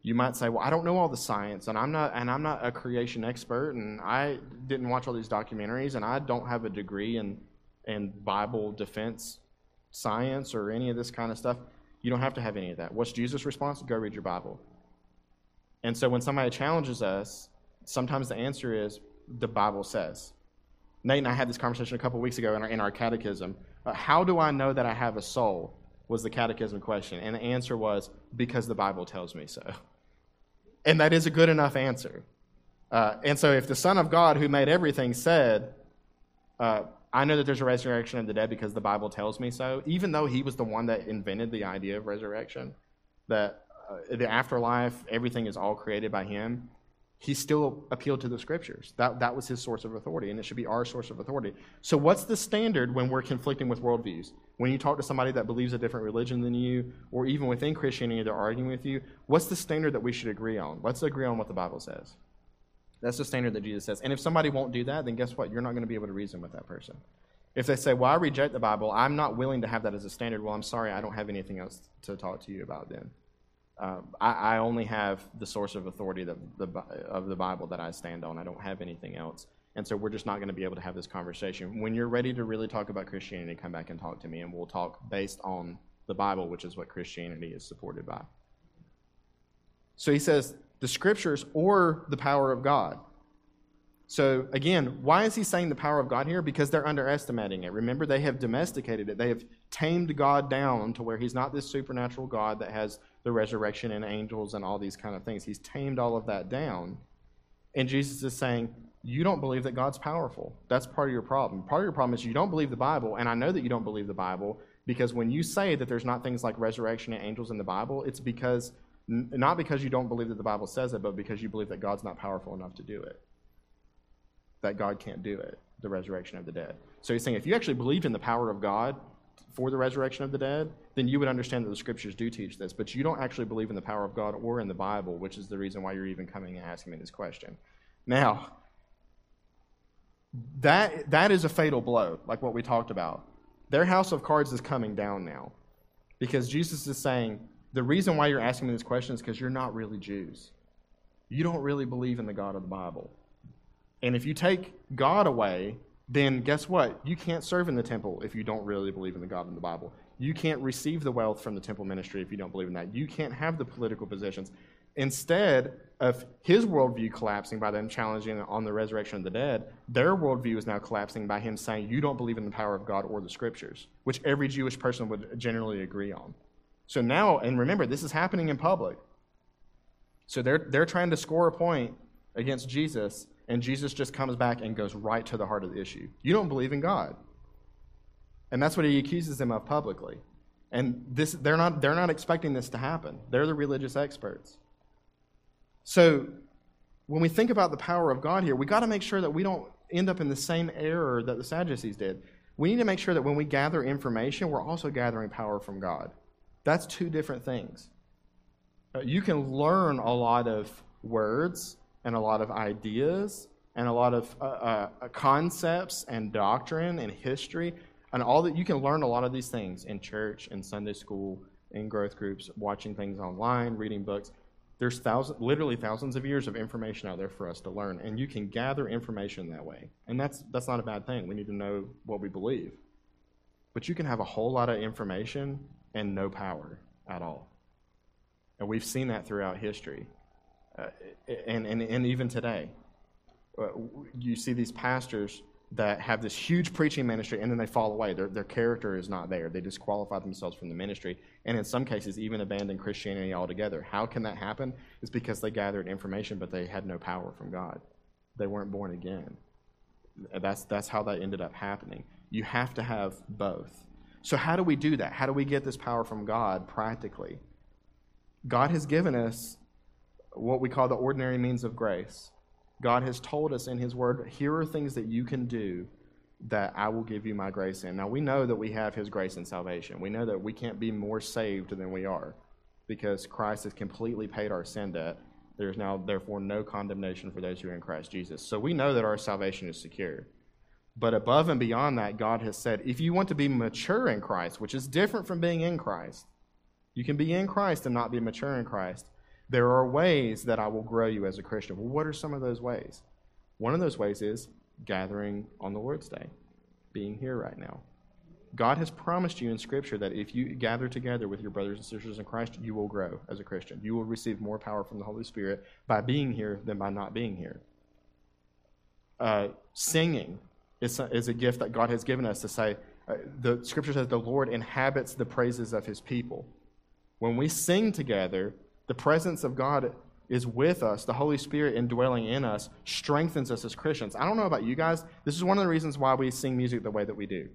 You might say, "Well, I don't know all the science, and I'm not, and I'm not a creation expert, and I didn't watch all these documentaries, and I don't have a degree in in Bible defense science or any of this kind of stuff." You don't have to have any of that. What's Jesus' response? Go read your Bible. And so when somebody challenges us, sometimes the answer is the Bible says. Nate and I had this conversation a couple weeks ago in our, in our catechism. Uh, how do I know that I have a soul? Was the catechism question. And the answer was because the Bible tells me so. [laughs] And that is a good enough answer. Uh, and so, if the Son of God, who made everything, said, uh, I know that there's a resurrection of the dead because the Bible tells me so, even though he was the one that invented the idea of resurrection, that uh, the afterlife, everything is all created by him, he still appealed to the scriptures. That, that was his source of authority, and it should be our source of authority. So, what's the standard when we're conflicting with worldviews? When you talk to somebody that believes a different religion than you, or even within Christianity, they're arguing with you, what's the standard that we should agree on? Let's agree on what the Bible says. That's the standard that Jesus says. And if somebody won't do that, then guess what? You're not going to be able to reason with that person. If they say, Well, I reject the Bible, I'm not willing to have that as a standard, well, I'm sorry, I don't have anything else to talk to you about then. Uh, I, only have the source of authority of the Bible that I stand on. I don't have anything else. And so we're just not going to be able to have this conversation. When you're ready to really talk about Christianity, come back and talk to me, and we'll talk based on the Bible, which is what Christianity is supported by. So he says the scriptures or the power of God. So again, why is he saying the power of God here? Because they're underestimating it. Remember, they have domesticated it. They have tamed God down to where he's not this supernatural God that has the resurrection and angels and all these kind of things. He's tamed all of that down. And Jesus is saying, You don't believe that God's powerful. That's part of your problem. Part of your problem is you don't believe the Bible, and I know that you don't believe the Bible because when you say that there's not things like resurrection and angels in the Bible, it's because not because you don't believe that the Bible says it, but because you believe that God's not powerful enough to do it. That God can't do it, the resurrection of the dead. So he's saying if you actually believed in the power of God, for the resurrection of the dead, then you would understand that the scriptures do teach this. But you don't actually believe in the power of God or in the Bible, which is the reason why you're even coming and asking me this question. Now, that, that is a fatal blow, like what we talked about. Their house of cards is coming down now because Jesus is saying, the reason why you're asking me this question is because you're not really Jews. You don't really believe in the God of the Bible. And if you take God away, then guess what? You can't serve in the temple if you don't really believe in the God in the Bible. You can't receive the wealth from the temple ministry if you don't believe in that. You can't have the political positions. Instead of his worldview collapsing by them challenging on the resurrection of the dead, their worldview is now collapsing by him saying, You don't believe in the power of God or the scriptures, which every Jewish person would generally agree on. So now, and remember, this is happening in public. So they're, they're trying to score a point against Jesus and Jesus just comes back and goes right to the heart of the issue. You don't believe in God. And that's what he accuses them of publicly. And this, they're, not, they're not expecting this to happen. They're the religious experts. So when we think about the power of God here, we got to make sure that we don't end up in the same error that the Sadducees did. We need to make sure that when we gather information, we're also gathering power from God. That's two different things. Uh, you can learn a lot of words and a lot of ideas and a lot of uh, uh, concepts and doctrine and history and all that you can learn a lot of these things in church in sunday school in growth groups watching things online reading books. There's thousands literally thousands of years of information out there for us to learn and you can gather information that way. And that's that's not a bad thing. We need to know what we believe. But you can have a whole lot of information and no power at all. And we've seen that throughout history and, and, and even today uh, you see these pastors that have this huge preaching ministry and then they fall away. Their, their character is not there. They disqualify themselves from the ministry and in some cases even abandon Christianity altogether. How can that happen? It's because they gathered information but they had no power from God. They weren't born again. That's, that's how that ended up happening. You have to have both. So, how do we do that? How do we get this power from God practically? God has given us what we call the ordinary means of grace. God has told us in His Word, here are things that you can do that I will give you my grace in. Now, we know that we have His grace and salvation. We know that we can't be more saved than we are because Christ has completely paid our sin debt. There's now, therefore, no condemnation for those who are in Christ Jesus. So we know that our salvation is secure. But above and beyond that, God has said, if you want to be mature in Christ, which is different from being in Christ, you can be in Christ and not be mature in Christ. There are ways that I will grow you as a Christian. Well, what are some of those ways? One of those ways is gathering on the Lord's Day, being here right now. God has promised you in Scripture that if you gather together with your brothers and sisters in Christ, you will grow as a Christian. You will receive more power from the Holy Spirit by being here than by not being here. Uh, singing is a, is a gift that God has given us to say, uh, the Scripture says the Lord inhabits the praises of his people. When we sing together, the presence of God is with us. The Holy Spirit indwelling in us strengthens us as Christians. I don't know about you guys. This is one of the reasons why we sing music the way that we do.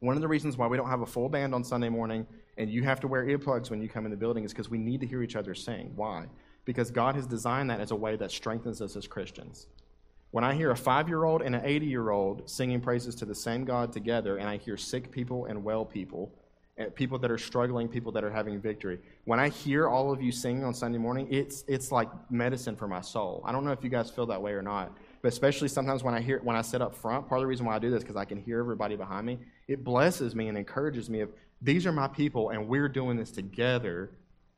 One of the reasons why we don't have a full band on Sunday morning and you have to wear earplugs when you come in the building is because we need to hear each other sing. Why? Because God has designed that as a way that strengthens us as Christians. When I hear a five year old and an 80 year old singing praises to the same God together, and I hear sick people and well people, Eh, people that are struggling, people that are having victory. When I hear all of you singing on Sunday morning, it's it's like medicine for my soul. I don't know if you guys feel that way or not, but especially sometimes when I hear when I sit up front, part of the reason why I do this because I can hear everybody behind me. It blesses me and encourages me of these are my people and we're doing this together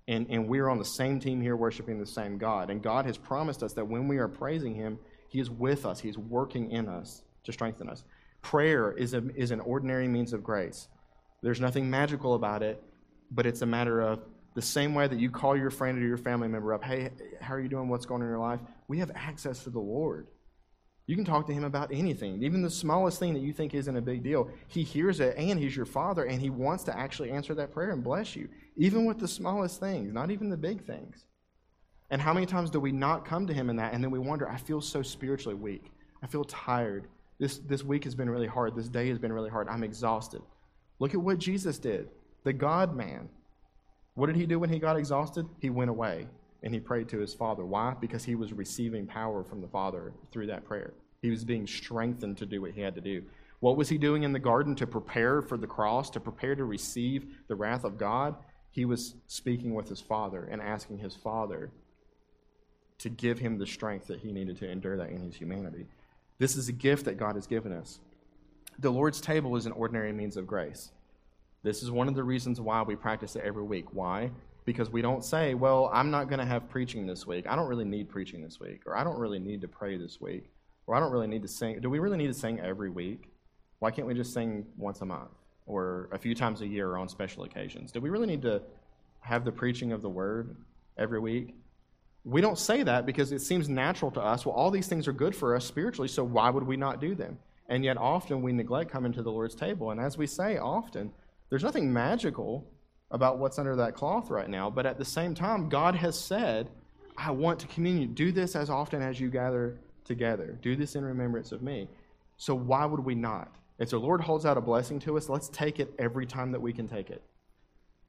and, and we're on the same team here worshiping the same God. And God has promised us that when we are praising him, he is with us. He's working in us to strengthen us. Prayer is, a, is an ordinary means of grace. There's nothing magical about it, but it's a matter of the same way that you call your friend or your family member up, hey, how are you doing? What's going on in your life? We have access to the Lord. You can talk to him about anything, even the smallest thing that you think isn't a big deal. He hears it, and he's your father, and he wants to actually answer that prayer and bless you, even with the smallest things, not even the big things. And how many times do we not come to him in that, and then we wonder, I feel so spiritually weak. I feel tired. This, this week has been really hard. This day has been really hard. I'm exhausted. Look at what Jesus did, the God man. What did he do when he got exhausted? He went away and he prayed to his Father. Why? Because he was receiving power from the Father through that prayer. He was being strengthened to do what he had to do. What was he doing in the garden to prepare for the cross, to prepare to receive the wrath of God? He was speaking with his Father and asking his Father to give him the strength that he needed to endure that in his humanity. This is a gift that God has given us the Lord's table is an ordinary means of grace. This is one of the reasons why we practice it every week. Why? Because we don't say, well, I'm not going to have preaching this week. I don't really need preaching this week. Or I don't really need to pray this week. Or I don't really need to sing. Do we really need to sing every week? Why can't we just sing once a month or a few times a year or on special occasions? Do we really need to have the preaching of the word every week? We don't say that because it seems natural to us. Well, all these things are good for us spiritually, so why would we not do them? And yet, often we neglect coming to the Lord's table. And as we say often, there's nothing magical about what's under that cloth right now. But at the same time, God has said, I want to communion. Do this as often as you gather together. Do this in remembrance of me. So why would we not? If the Lord holds out a blessing to us, let's take it every time that we can take it.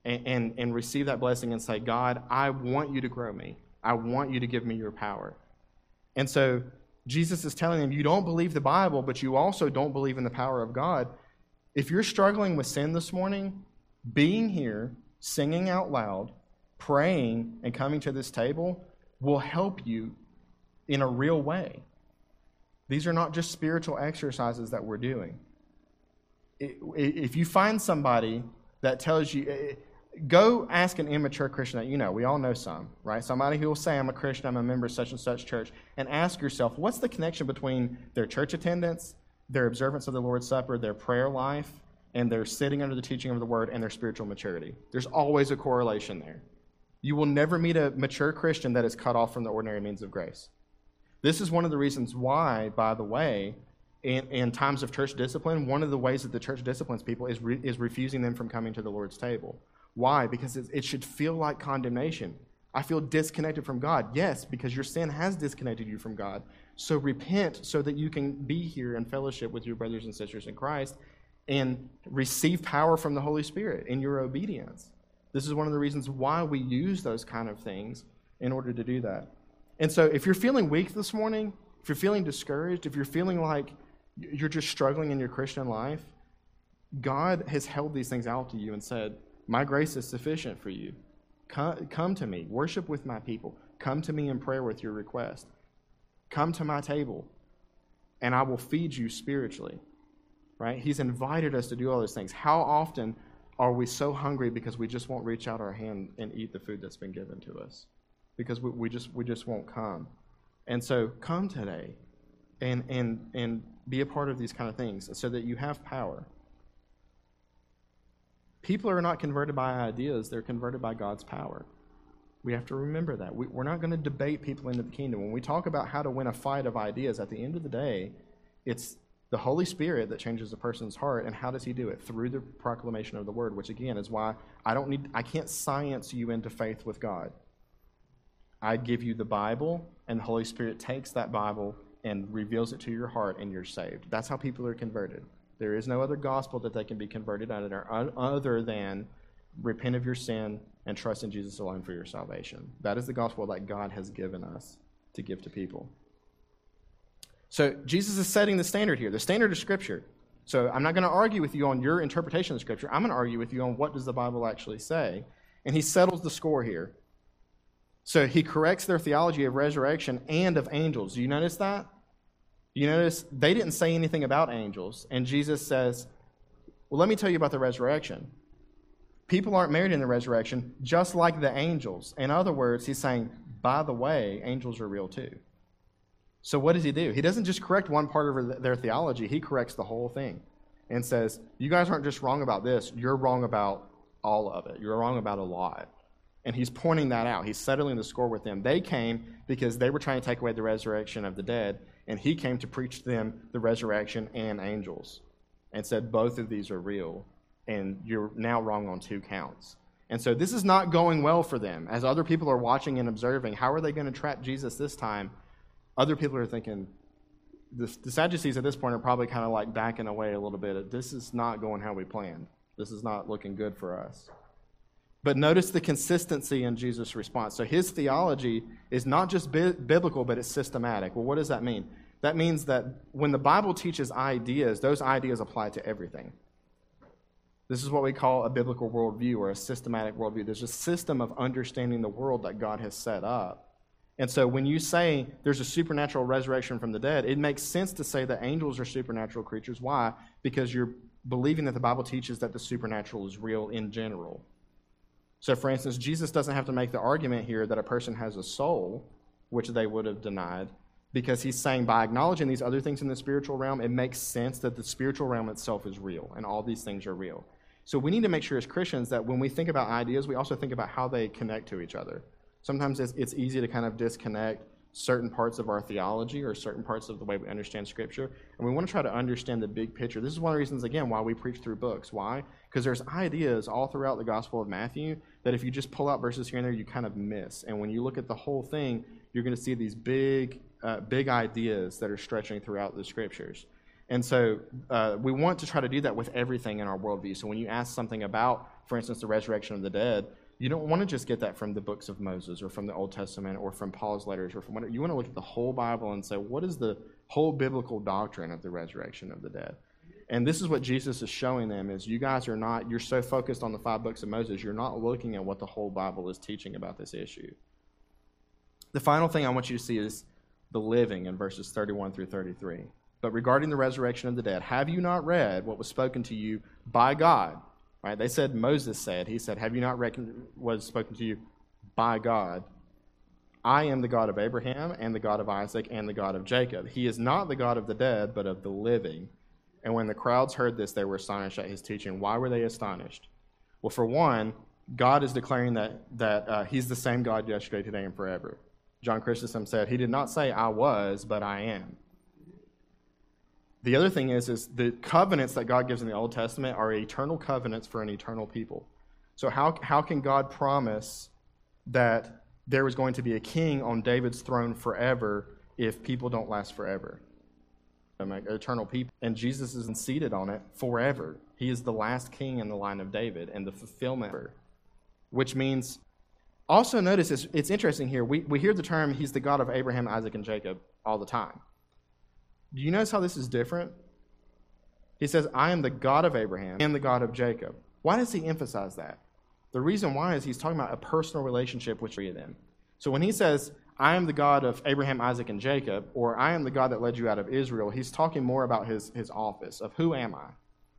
And, and, and receive that blessing and say, God, I want you to grow me. I want you to give me your power. And so Jesus is telling them, you don't believe the Bible, but you also don't believe in the power of God. If you're struggling with sin this morning, being here, singing out loud, praying, and coming to this table will help you in a real way. These are not just spiritual exercises that we're doing. If you find somebody that tells you, go ask an immature Christian that you know. We all know some, right? Somebody who will say, I'm a Christian, I'm a member of such and such church, and ask yourself, what's the connection between their church attendance, their observance of the Lord's Supper, their prayer life, and their sitting under the teaching of the Word, and their spiritual maturity? There's always a correlation there. You will never meet a mature Christian that is cut off from the ordinary means of grace. This is one of the reasons why, by the way, in, in times of church discipline, one of the ways that the church disciplines people is, re, is refusing them from coming to the Lord's table. Why? Because it, should feel like condemnation. I feel disconnected from God. Yes, because your sin has disconnected you from God. So repent so that you can be here in fellowship with your brothers and sisters in Christ and receive power from the Holy Spirit in your obedience. This is one of the reasons why we use those kind of things in order to do that. And so if you're feeling weak this morning, if you're feeling discouraged, if you're feeling like you're just struggling in your Christian life, God has held these things out to you and said, My grace is sufficient for you. Come, come to me, worship with my people. Come to me in prayer with your request. Come to my table, and I will feed you spiritually. Right? He's invited us to do all those things. How often are we so hungry because we just won't reach out our hand and eat the food that's been given to us? Because we, we just we just won't come. And so come today and and and be a part of these kind of things so that you have power. People are not converted by ideas, they're converted by God's power. We have to remember that. We, are not going to debate people into the kingdom. When we talk about how to win a fight of ideas, at the end of the day, it's the Holy Spirit that changes a person's heart. And how does He do it? Through the proclamation of the Word, which again is why I don't need, I can't science you into faith with God. I give you the Bible, and the Holy Spirit takes that Bible and reveals it to your heart, and you're saved. That's how people are converted. There is no other gospel that they can be converted under other than repent of your sin and trust in Jesus alone for your salvation. That is the gospel that God has given us to give to people. So Jesus is setting the standard here, the standard of Scripture. So I'm not going to argue with you on your interpretation of Scripture. I'm going to argue with you on what does the Bible actually say. And he settles the score here. So he corrects their theology of resurrection and of angels. Do you notice that? You notice they didn't say anything about angels, and Jesus says, Well, let me tell you about the resurrection. People aren't married in the resurrection, just like the angels. In other words, he's saying, By the way, angels are real too. So what does he do? He doesn't just correct one part of their theology, he corrects the whole thing and says, You guys aren't just wrong about this, you're wrong about all of it. You're wrong about a lot. And he's pointing that out. He's settling the score with them. They came because they were trying to take away the resurrection of the dead, and he came to preach to them the resurrection and angels and said both of these are real, and you're now wrong on two counts. And so this is not going well for them. As other people are watching and observing, how are they going to trap Jesus this time? Other people are thinking, the, the Sadducees at this point are probably kind of like backing away a little bit. This is not going how we planned. This is not looking good for us. But notice the consistency in Jesus' response. So his theology is not just bi- biblical, but it's systematic. Well, what does that mean? That means that when the Bible teaches ideas, those ideas apply to everything. This is what we call a biblical worldview or a systematic worldview. There's a system of understanding the world that God has set up. And so when you say there's a supernatural resurrection from the dead, it makes sense to say that angels are supernatural creatures. Why? Because you're believing that the Bible teaches that the supernatural is real in general. So, for instance, Jesus doesn't have to make the argument here that a person has a soul, which they would have denied, because he's saying by acknowledging these other things in the spiritual realm, it makes sense that the spiritual realm itself is real and all these things are real. So, we need to make sure as Christians that when we think about ideas, we also think about how they connect to each other. Sometimes it's, it's easy to kind of disconnect certain parts of our theology or certain parts of the way we understand Scripture. And we want to try to understand the big picture. This is one of the reasons, again, why we preach through books. Why? Because there's ideas all throughout the Gospel of Matthew that if you just pull out verses here and there, you kind of miss. And when you look at the whole thing, you're going to see these big, uh, big ideas that are stretching throughout the Scriptures. And so uh, we want to try to do that with everything in our worldview. So when you ask something about, for instance, the resurrection of the dead, you don't want to just get that from the books of Moses or from the Old Testament or from Paul's letters or from whatever. You want to look at the whole Bible and say, what is the whole biblical doctrine of the resurrection of the dead? And this is what Jesus is showing them is you guys are not, you're so focused on the five books of Moses, you're not looking at what the whole Bible is teaching about this issue. The final thing I want you to see is the living in verses 31 through 33. But regarding the resurrection of the dead, have you not read what was spoken to you by God? Right? They said Moses said. He said, "Have you not read what was spoken to you by God? I am the God of Abraham and the God of Isaac and the God of Jacob. He is not the God of the dead, but of the living." And when the crowds heard this, they were astonished at his teaching. Why were they astonished? Well, for one, God is declaring that that uh, He's the same God yesterday, today, and forever. John Chrysostom said, He did not say, I was, but I am. The other thing is, is the covenants that God gives in the Old Testament are eternal covenants for an eternal people. So how, how can God promise that there was going to be a king on David's throne forever if people don't last forever? Eternal people. And Jesus is seated on it forever. He is the last king in the line of David and the fulfillment, which means also notice it's, it's interesting here. We, we hear the term, he's the God of Abraham, Isaac, and Jacob all the time. Do you notice how this is different? He says, I am the God of Abraham and the God of Jacob. Why does he emphasize that? The reason why is he's talking about a personal relationship with three of them. So when he says, I am the God of Abraham, Isaac, and Jacob, or I am the God that led you out of Israel, he's talking more about his, his office of who am I?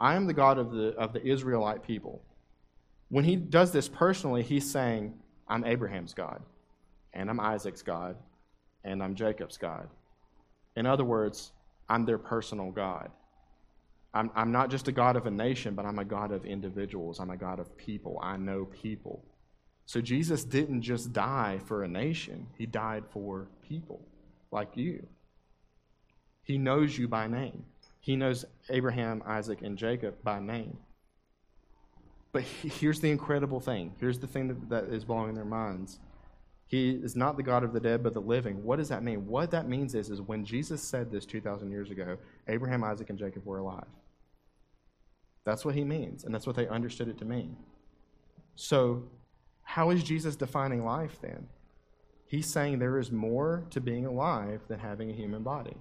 I am the God of the, of the Israelite people. When he does this personally, he's saying, I'm Abraham's God, and I'm Isaac's God, and I'm Jacob's God. In other words, I'm their personal God. I'm, I'm not just a God of a nation, but I'm a God of individuals. I'm a God of people. I know people. So Jesus didn't just die for a nation, He died for people like you. He knows you by name. He knows Abraham, Isaac, and Jacob by name. But here's the incredible thing. Here's the thing that, that is blowing their minds. He is not the God of the dead, but the living. What does that mean? What that means is, is when Jesus said this 2,000 years ago, Abraham, Isaac, and Jacob were alive. That's what he means, and that's what they understood it to mean. So, how is Jesus defining life then? He's saying there is more to being alive than having a human body.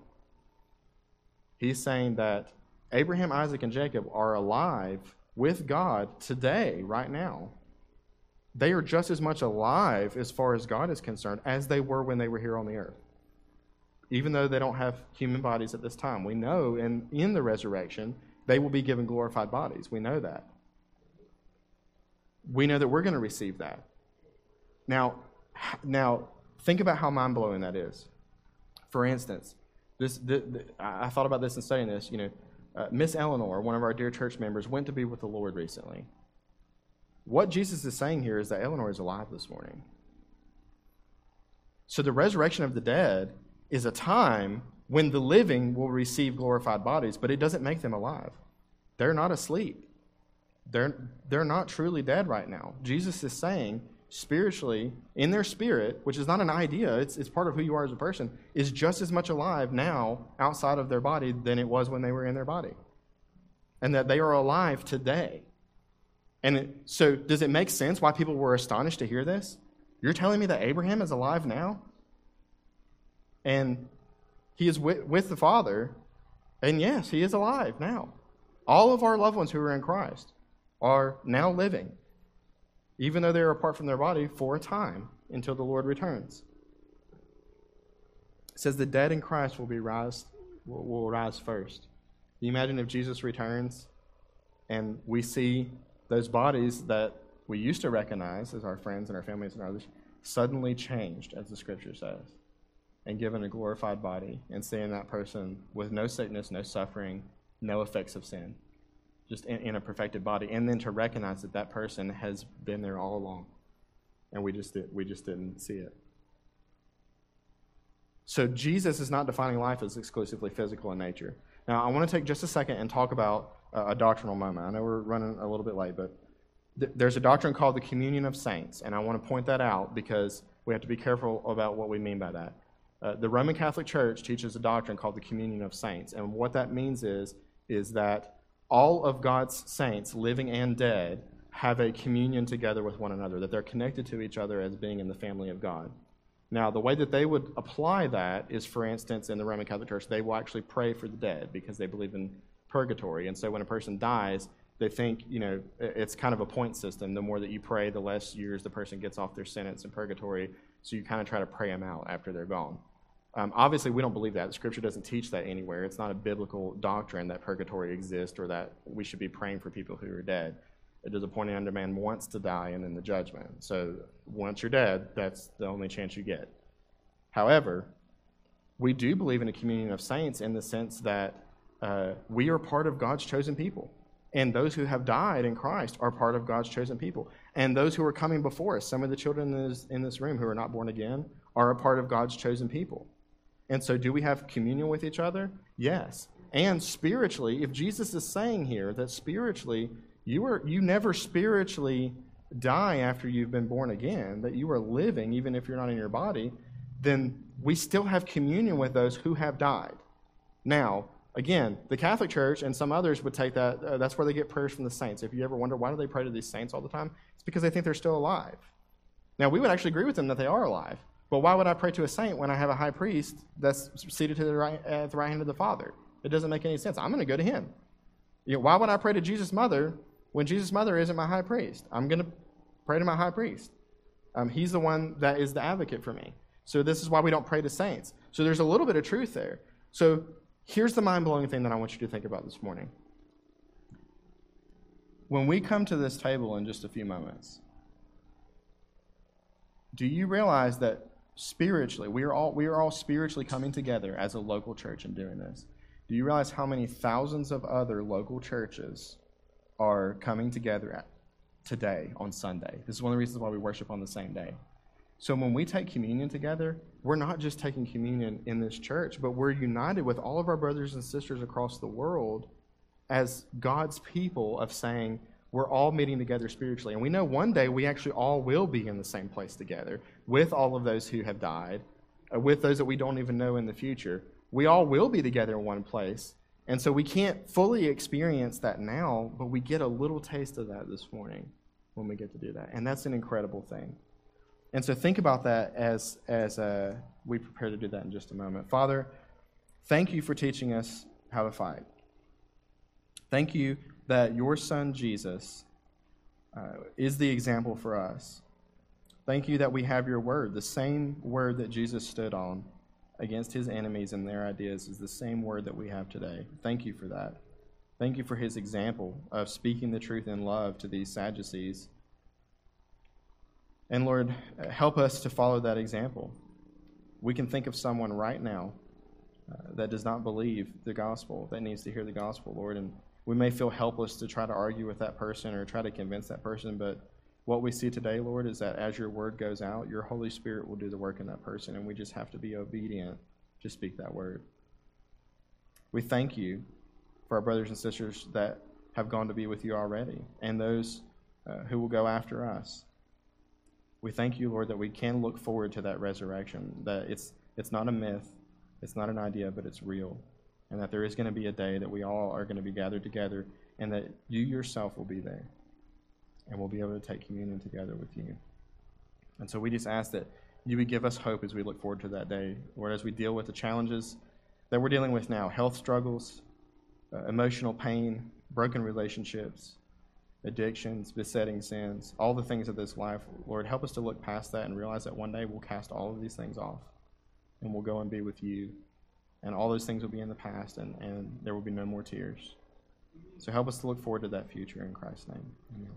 He's saying that Abraham, Isaac, and Jacob are alive with God today, right now. They are just as much alive as far as God is concerned as they were when they were here on the earth. Even though they don't have human bodies at this time. We know in, in the resurrection, they will be given glorified bodies. We know that. We know that we're going to receive that. Now, now think about how mind blowing that is. For instance, this, the, the, I thought about this and studying this. You know, uh, Miss Eleanor, one of our dear church members, went to be with the Lord recently. What Jesus is saying here is that Eleanor is alive this morning. So the resurrection of the dead is a time when the living will receive glorified bodies, but it doesn't make them alive. They're not asleep. They're, they're not truly dead right now. Jesus is saying spiritually, in their spirit, which is not an idea, it's, it's part of who you are as a person, is just as much alive now outside of their body than it was when they were in their body. And that they are alive today. And it, so, does it make sense why people were astonished to hear this? You're telling me that Abraham is alive now? And he is with, with the Father, and yes, he is alive now. All of our loved ones who are in Christ are now living even though they are apart from their body for a time until the Lord returns. It says the dead in Christ will be rise will, will rise first. You imagine if Jesus returns and we see those bodies that we used to recognize as our friends and our families and others suddenly changed, as the scripture says, and given a glorified body, and seeing that person with no sickness, no suffering, no effects of sin just in, in, a perfected body, and then to recognize that that person has been there all along, and we just did, we just didn't see it. So Jesus is not defining life as exclusively physical in nature. Now, I want to take just a second and talk about a doctrinal moment. I know we're running a little bit late, but th- there's a doctrine called the communion of saints, and I want to point that out because we have to be careful about what we mean by that. Uh, the Roman Catholic Church teaches a doctrine called the communion of saints. And what that means is, is that all of God's saints, living and dead, have a communion together with one another, that they're connected to each other as being in the family of God. Now, the way that they would apply that is, for instance, in the Roman Catholic Church, they will actually pray for the dead because they believe in purgatory. And so when a person dies, they think, you know, it's kind of a point system. The more that you pray, the less years the person gets off their sentence in purgatory. So you kind of try to pray them out after they're gone. Um, obviously, we don't believe that. Scripture doesn't teach that anywhere. It's not a biblical doctrine that purgatory exists or that we should be praying for people who are dead. It is appointed unto man once to die and then the judgment. So once you're dead, that's the only chance you get. However, we do believe in a communion of saints in the sense that uh, we are part of God's chosen people. And those who have died in Christ are part of God's chosen people. And those who are coming before us, some of the children in this, in this room who are not born again, are a part of God's chosen people. And so, do we have communion with each other? Yes. And spiritually, if Jesus is saying here that spiritually, you, are, you never spiritually die after you've been born again, that you are living even if you're not in your body, then we still have communion with those who have died. Now, again, the Catholic Church and some others would take that, uh, that's where they get prayers from the saints. If you ever wonder why do they pray to these saints all the time, it's because they think they're still alive. Now, we would actually agree with them that they are alive. But why would I pray to a saint when I have a high priest that's seated to the right, at the right hand of the Father? It doesn't make any sense. I'm going to go to him. You know, why would I pray to Jesus' mother when Jesus' mother isn't my high priest? I'm going to pray to my high priest. Um, he's the one that is the advocate for me. So this is why we don't pray to saints. So there's a little bit of truth there. So here's the mind blowing thing that I want you to think about this morning. When we come to this table in just a few moments, do you realize that spiritually, we are all we are all spiritually coming together as a local church and doing this. Do you realize how many thousands of other local churches are coming together today on Sunday? This is one of the reasons why we worship on the same day. So when we take communion together, we're not just taking communion in this church, but we're united with all of our brothers and sisters across the world as God's people of saying, we're all meeting together spiritually. And we know one day we actually all will be in the same place together with all of those who have died, uh, with those that we don't even know in the future. We all will be together in one place. And so we can't fully experience that now, but we get a little taste of that this morning when we get to do that. And that's an incredible thing. And so think about that as, as uh, we prepare to do that in just a moment. Father, thank you for teaching us how to fight. Thank you that your son Jesus uh, is the example for us. Thank you that we have your word. The same word that Jesus stood on against his enemies and their ideas is the same word that we have today. Thank you for that. Thank you for his example of speaking the truth in love to these Sadducees. And Lord, help us to follow that example. We can think of someone right now uh, that does not believe the gospel, that needs to hear the gospel, Lord, and we may feel helpless to try to argue with that person or try to convince that person, but what we see today, Lord, is that as your word goes out, your Holy Spirit will do the work in that person, and we just have to be obedient to speak that word. We thank you for our brothers and sisters that have gone to be with you already and those uh, who will go after us. We thank you, Lord, that we can look forward to that resurrection, that it's, it's not a myth, it's not an idea, but it's real and that there is going to be a day that we all are going to be gathered together, and that you yourself will be there, and we'll be able to take communion together with you. And so we just ask that you would give us hope as we look forward to that day, or as we deal with the challenges that we're dealing with now health struggles, uh, emotional pain, broken relationships, addictions, besetting sins, all the things of this life. Lord, help us to look past that and realize that one day we'll cast all of these things off and we'll go and be with you and all those things will be in the past, and, and there will be no more tears. So help us to look forward to that future in Christ's name. Amen.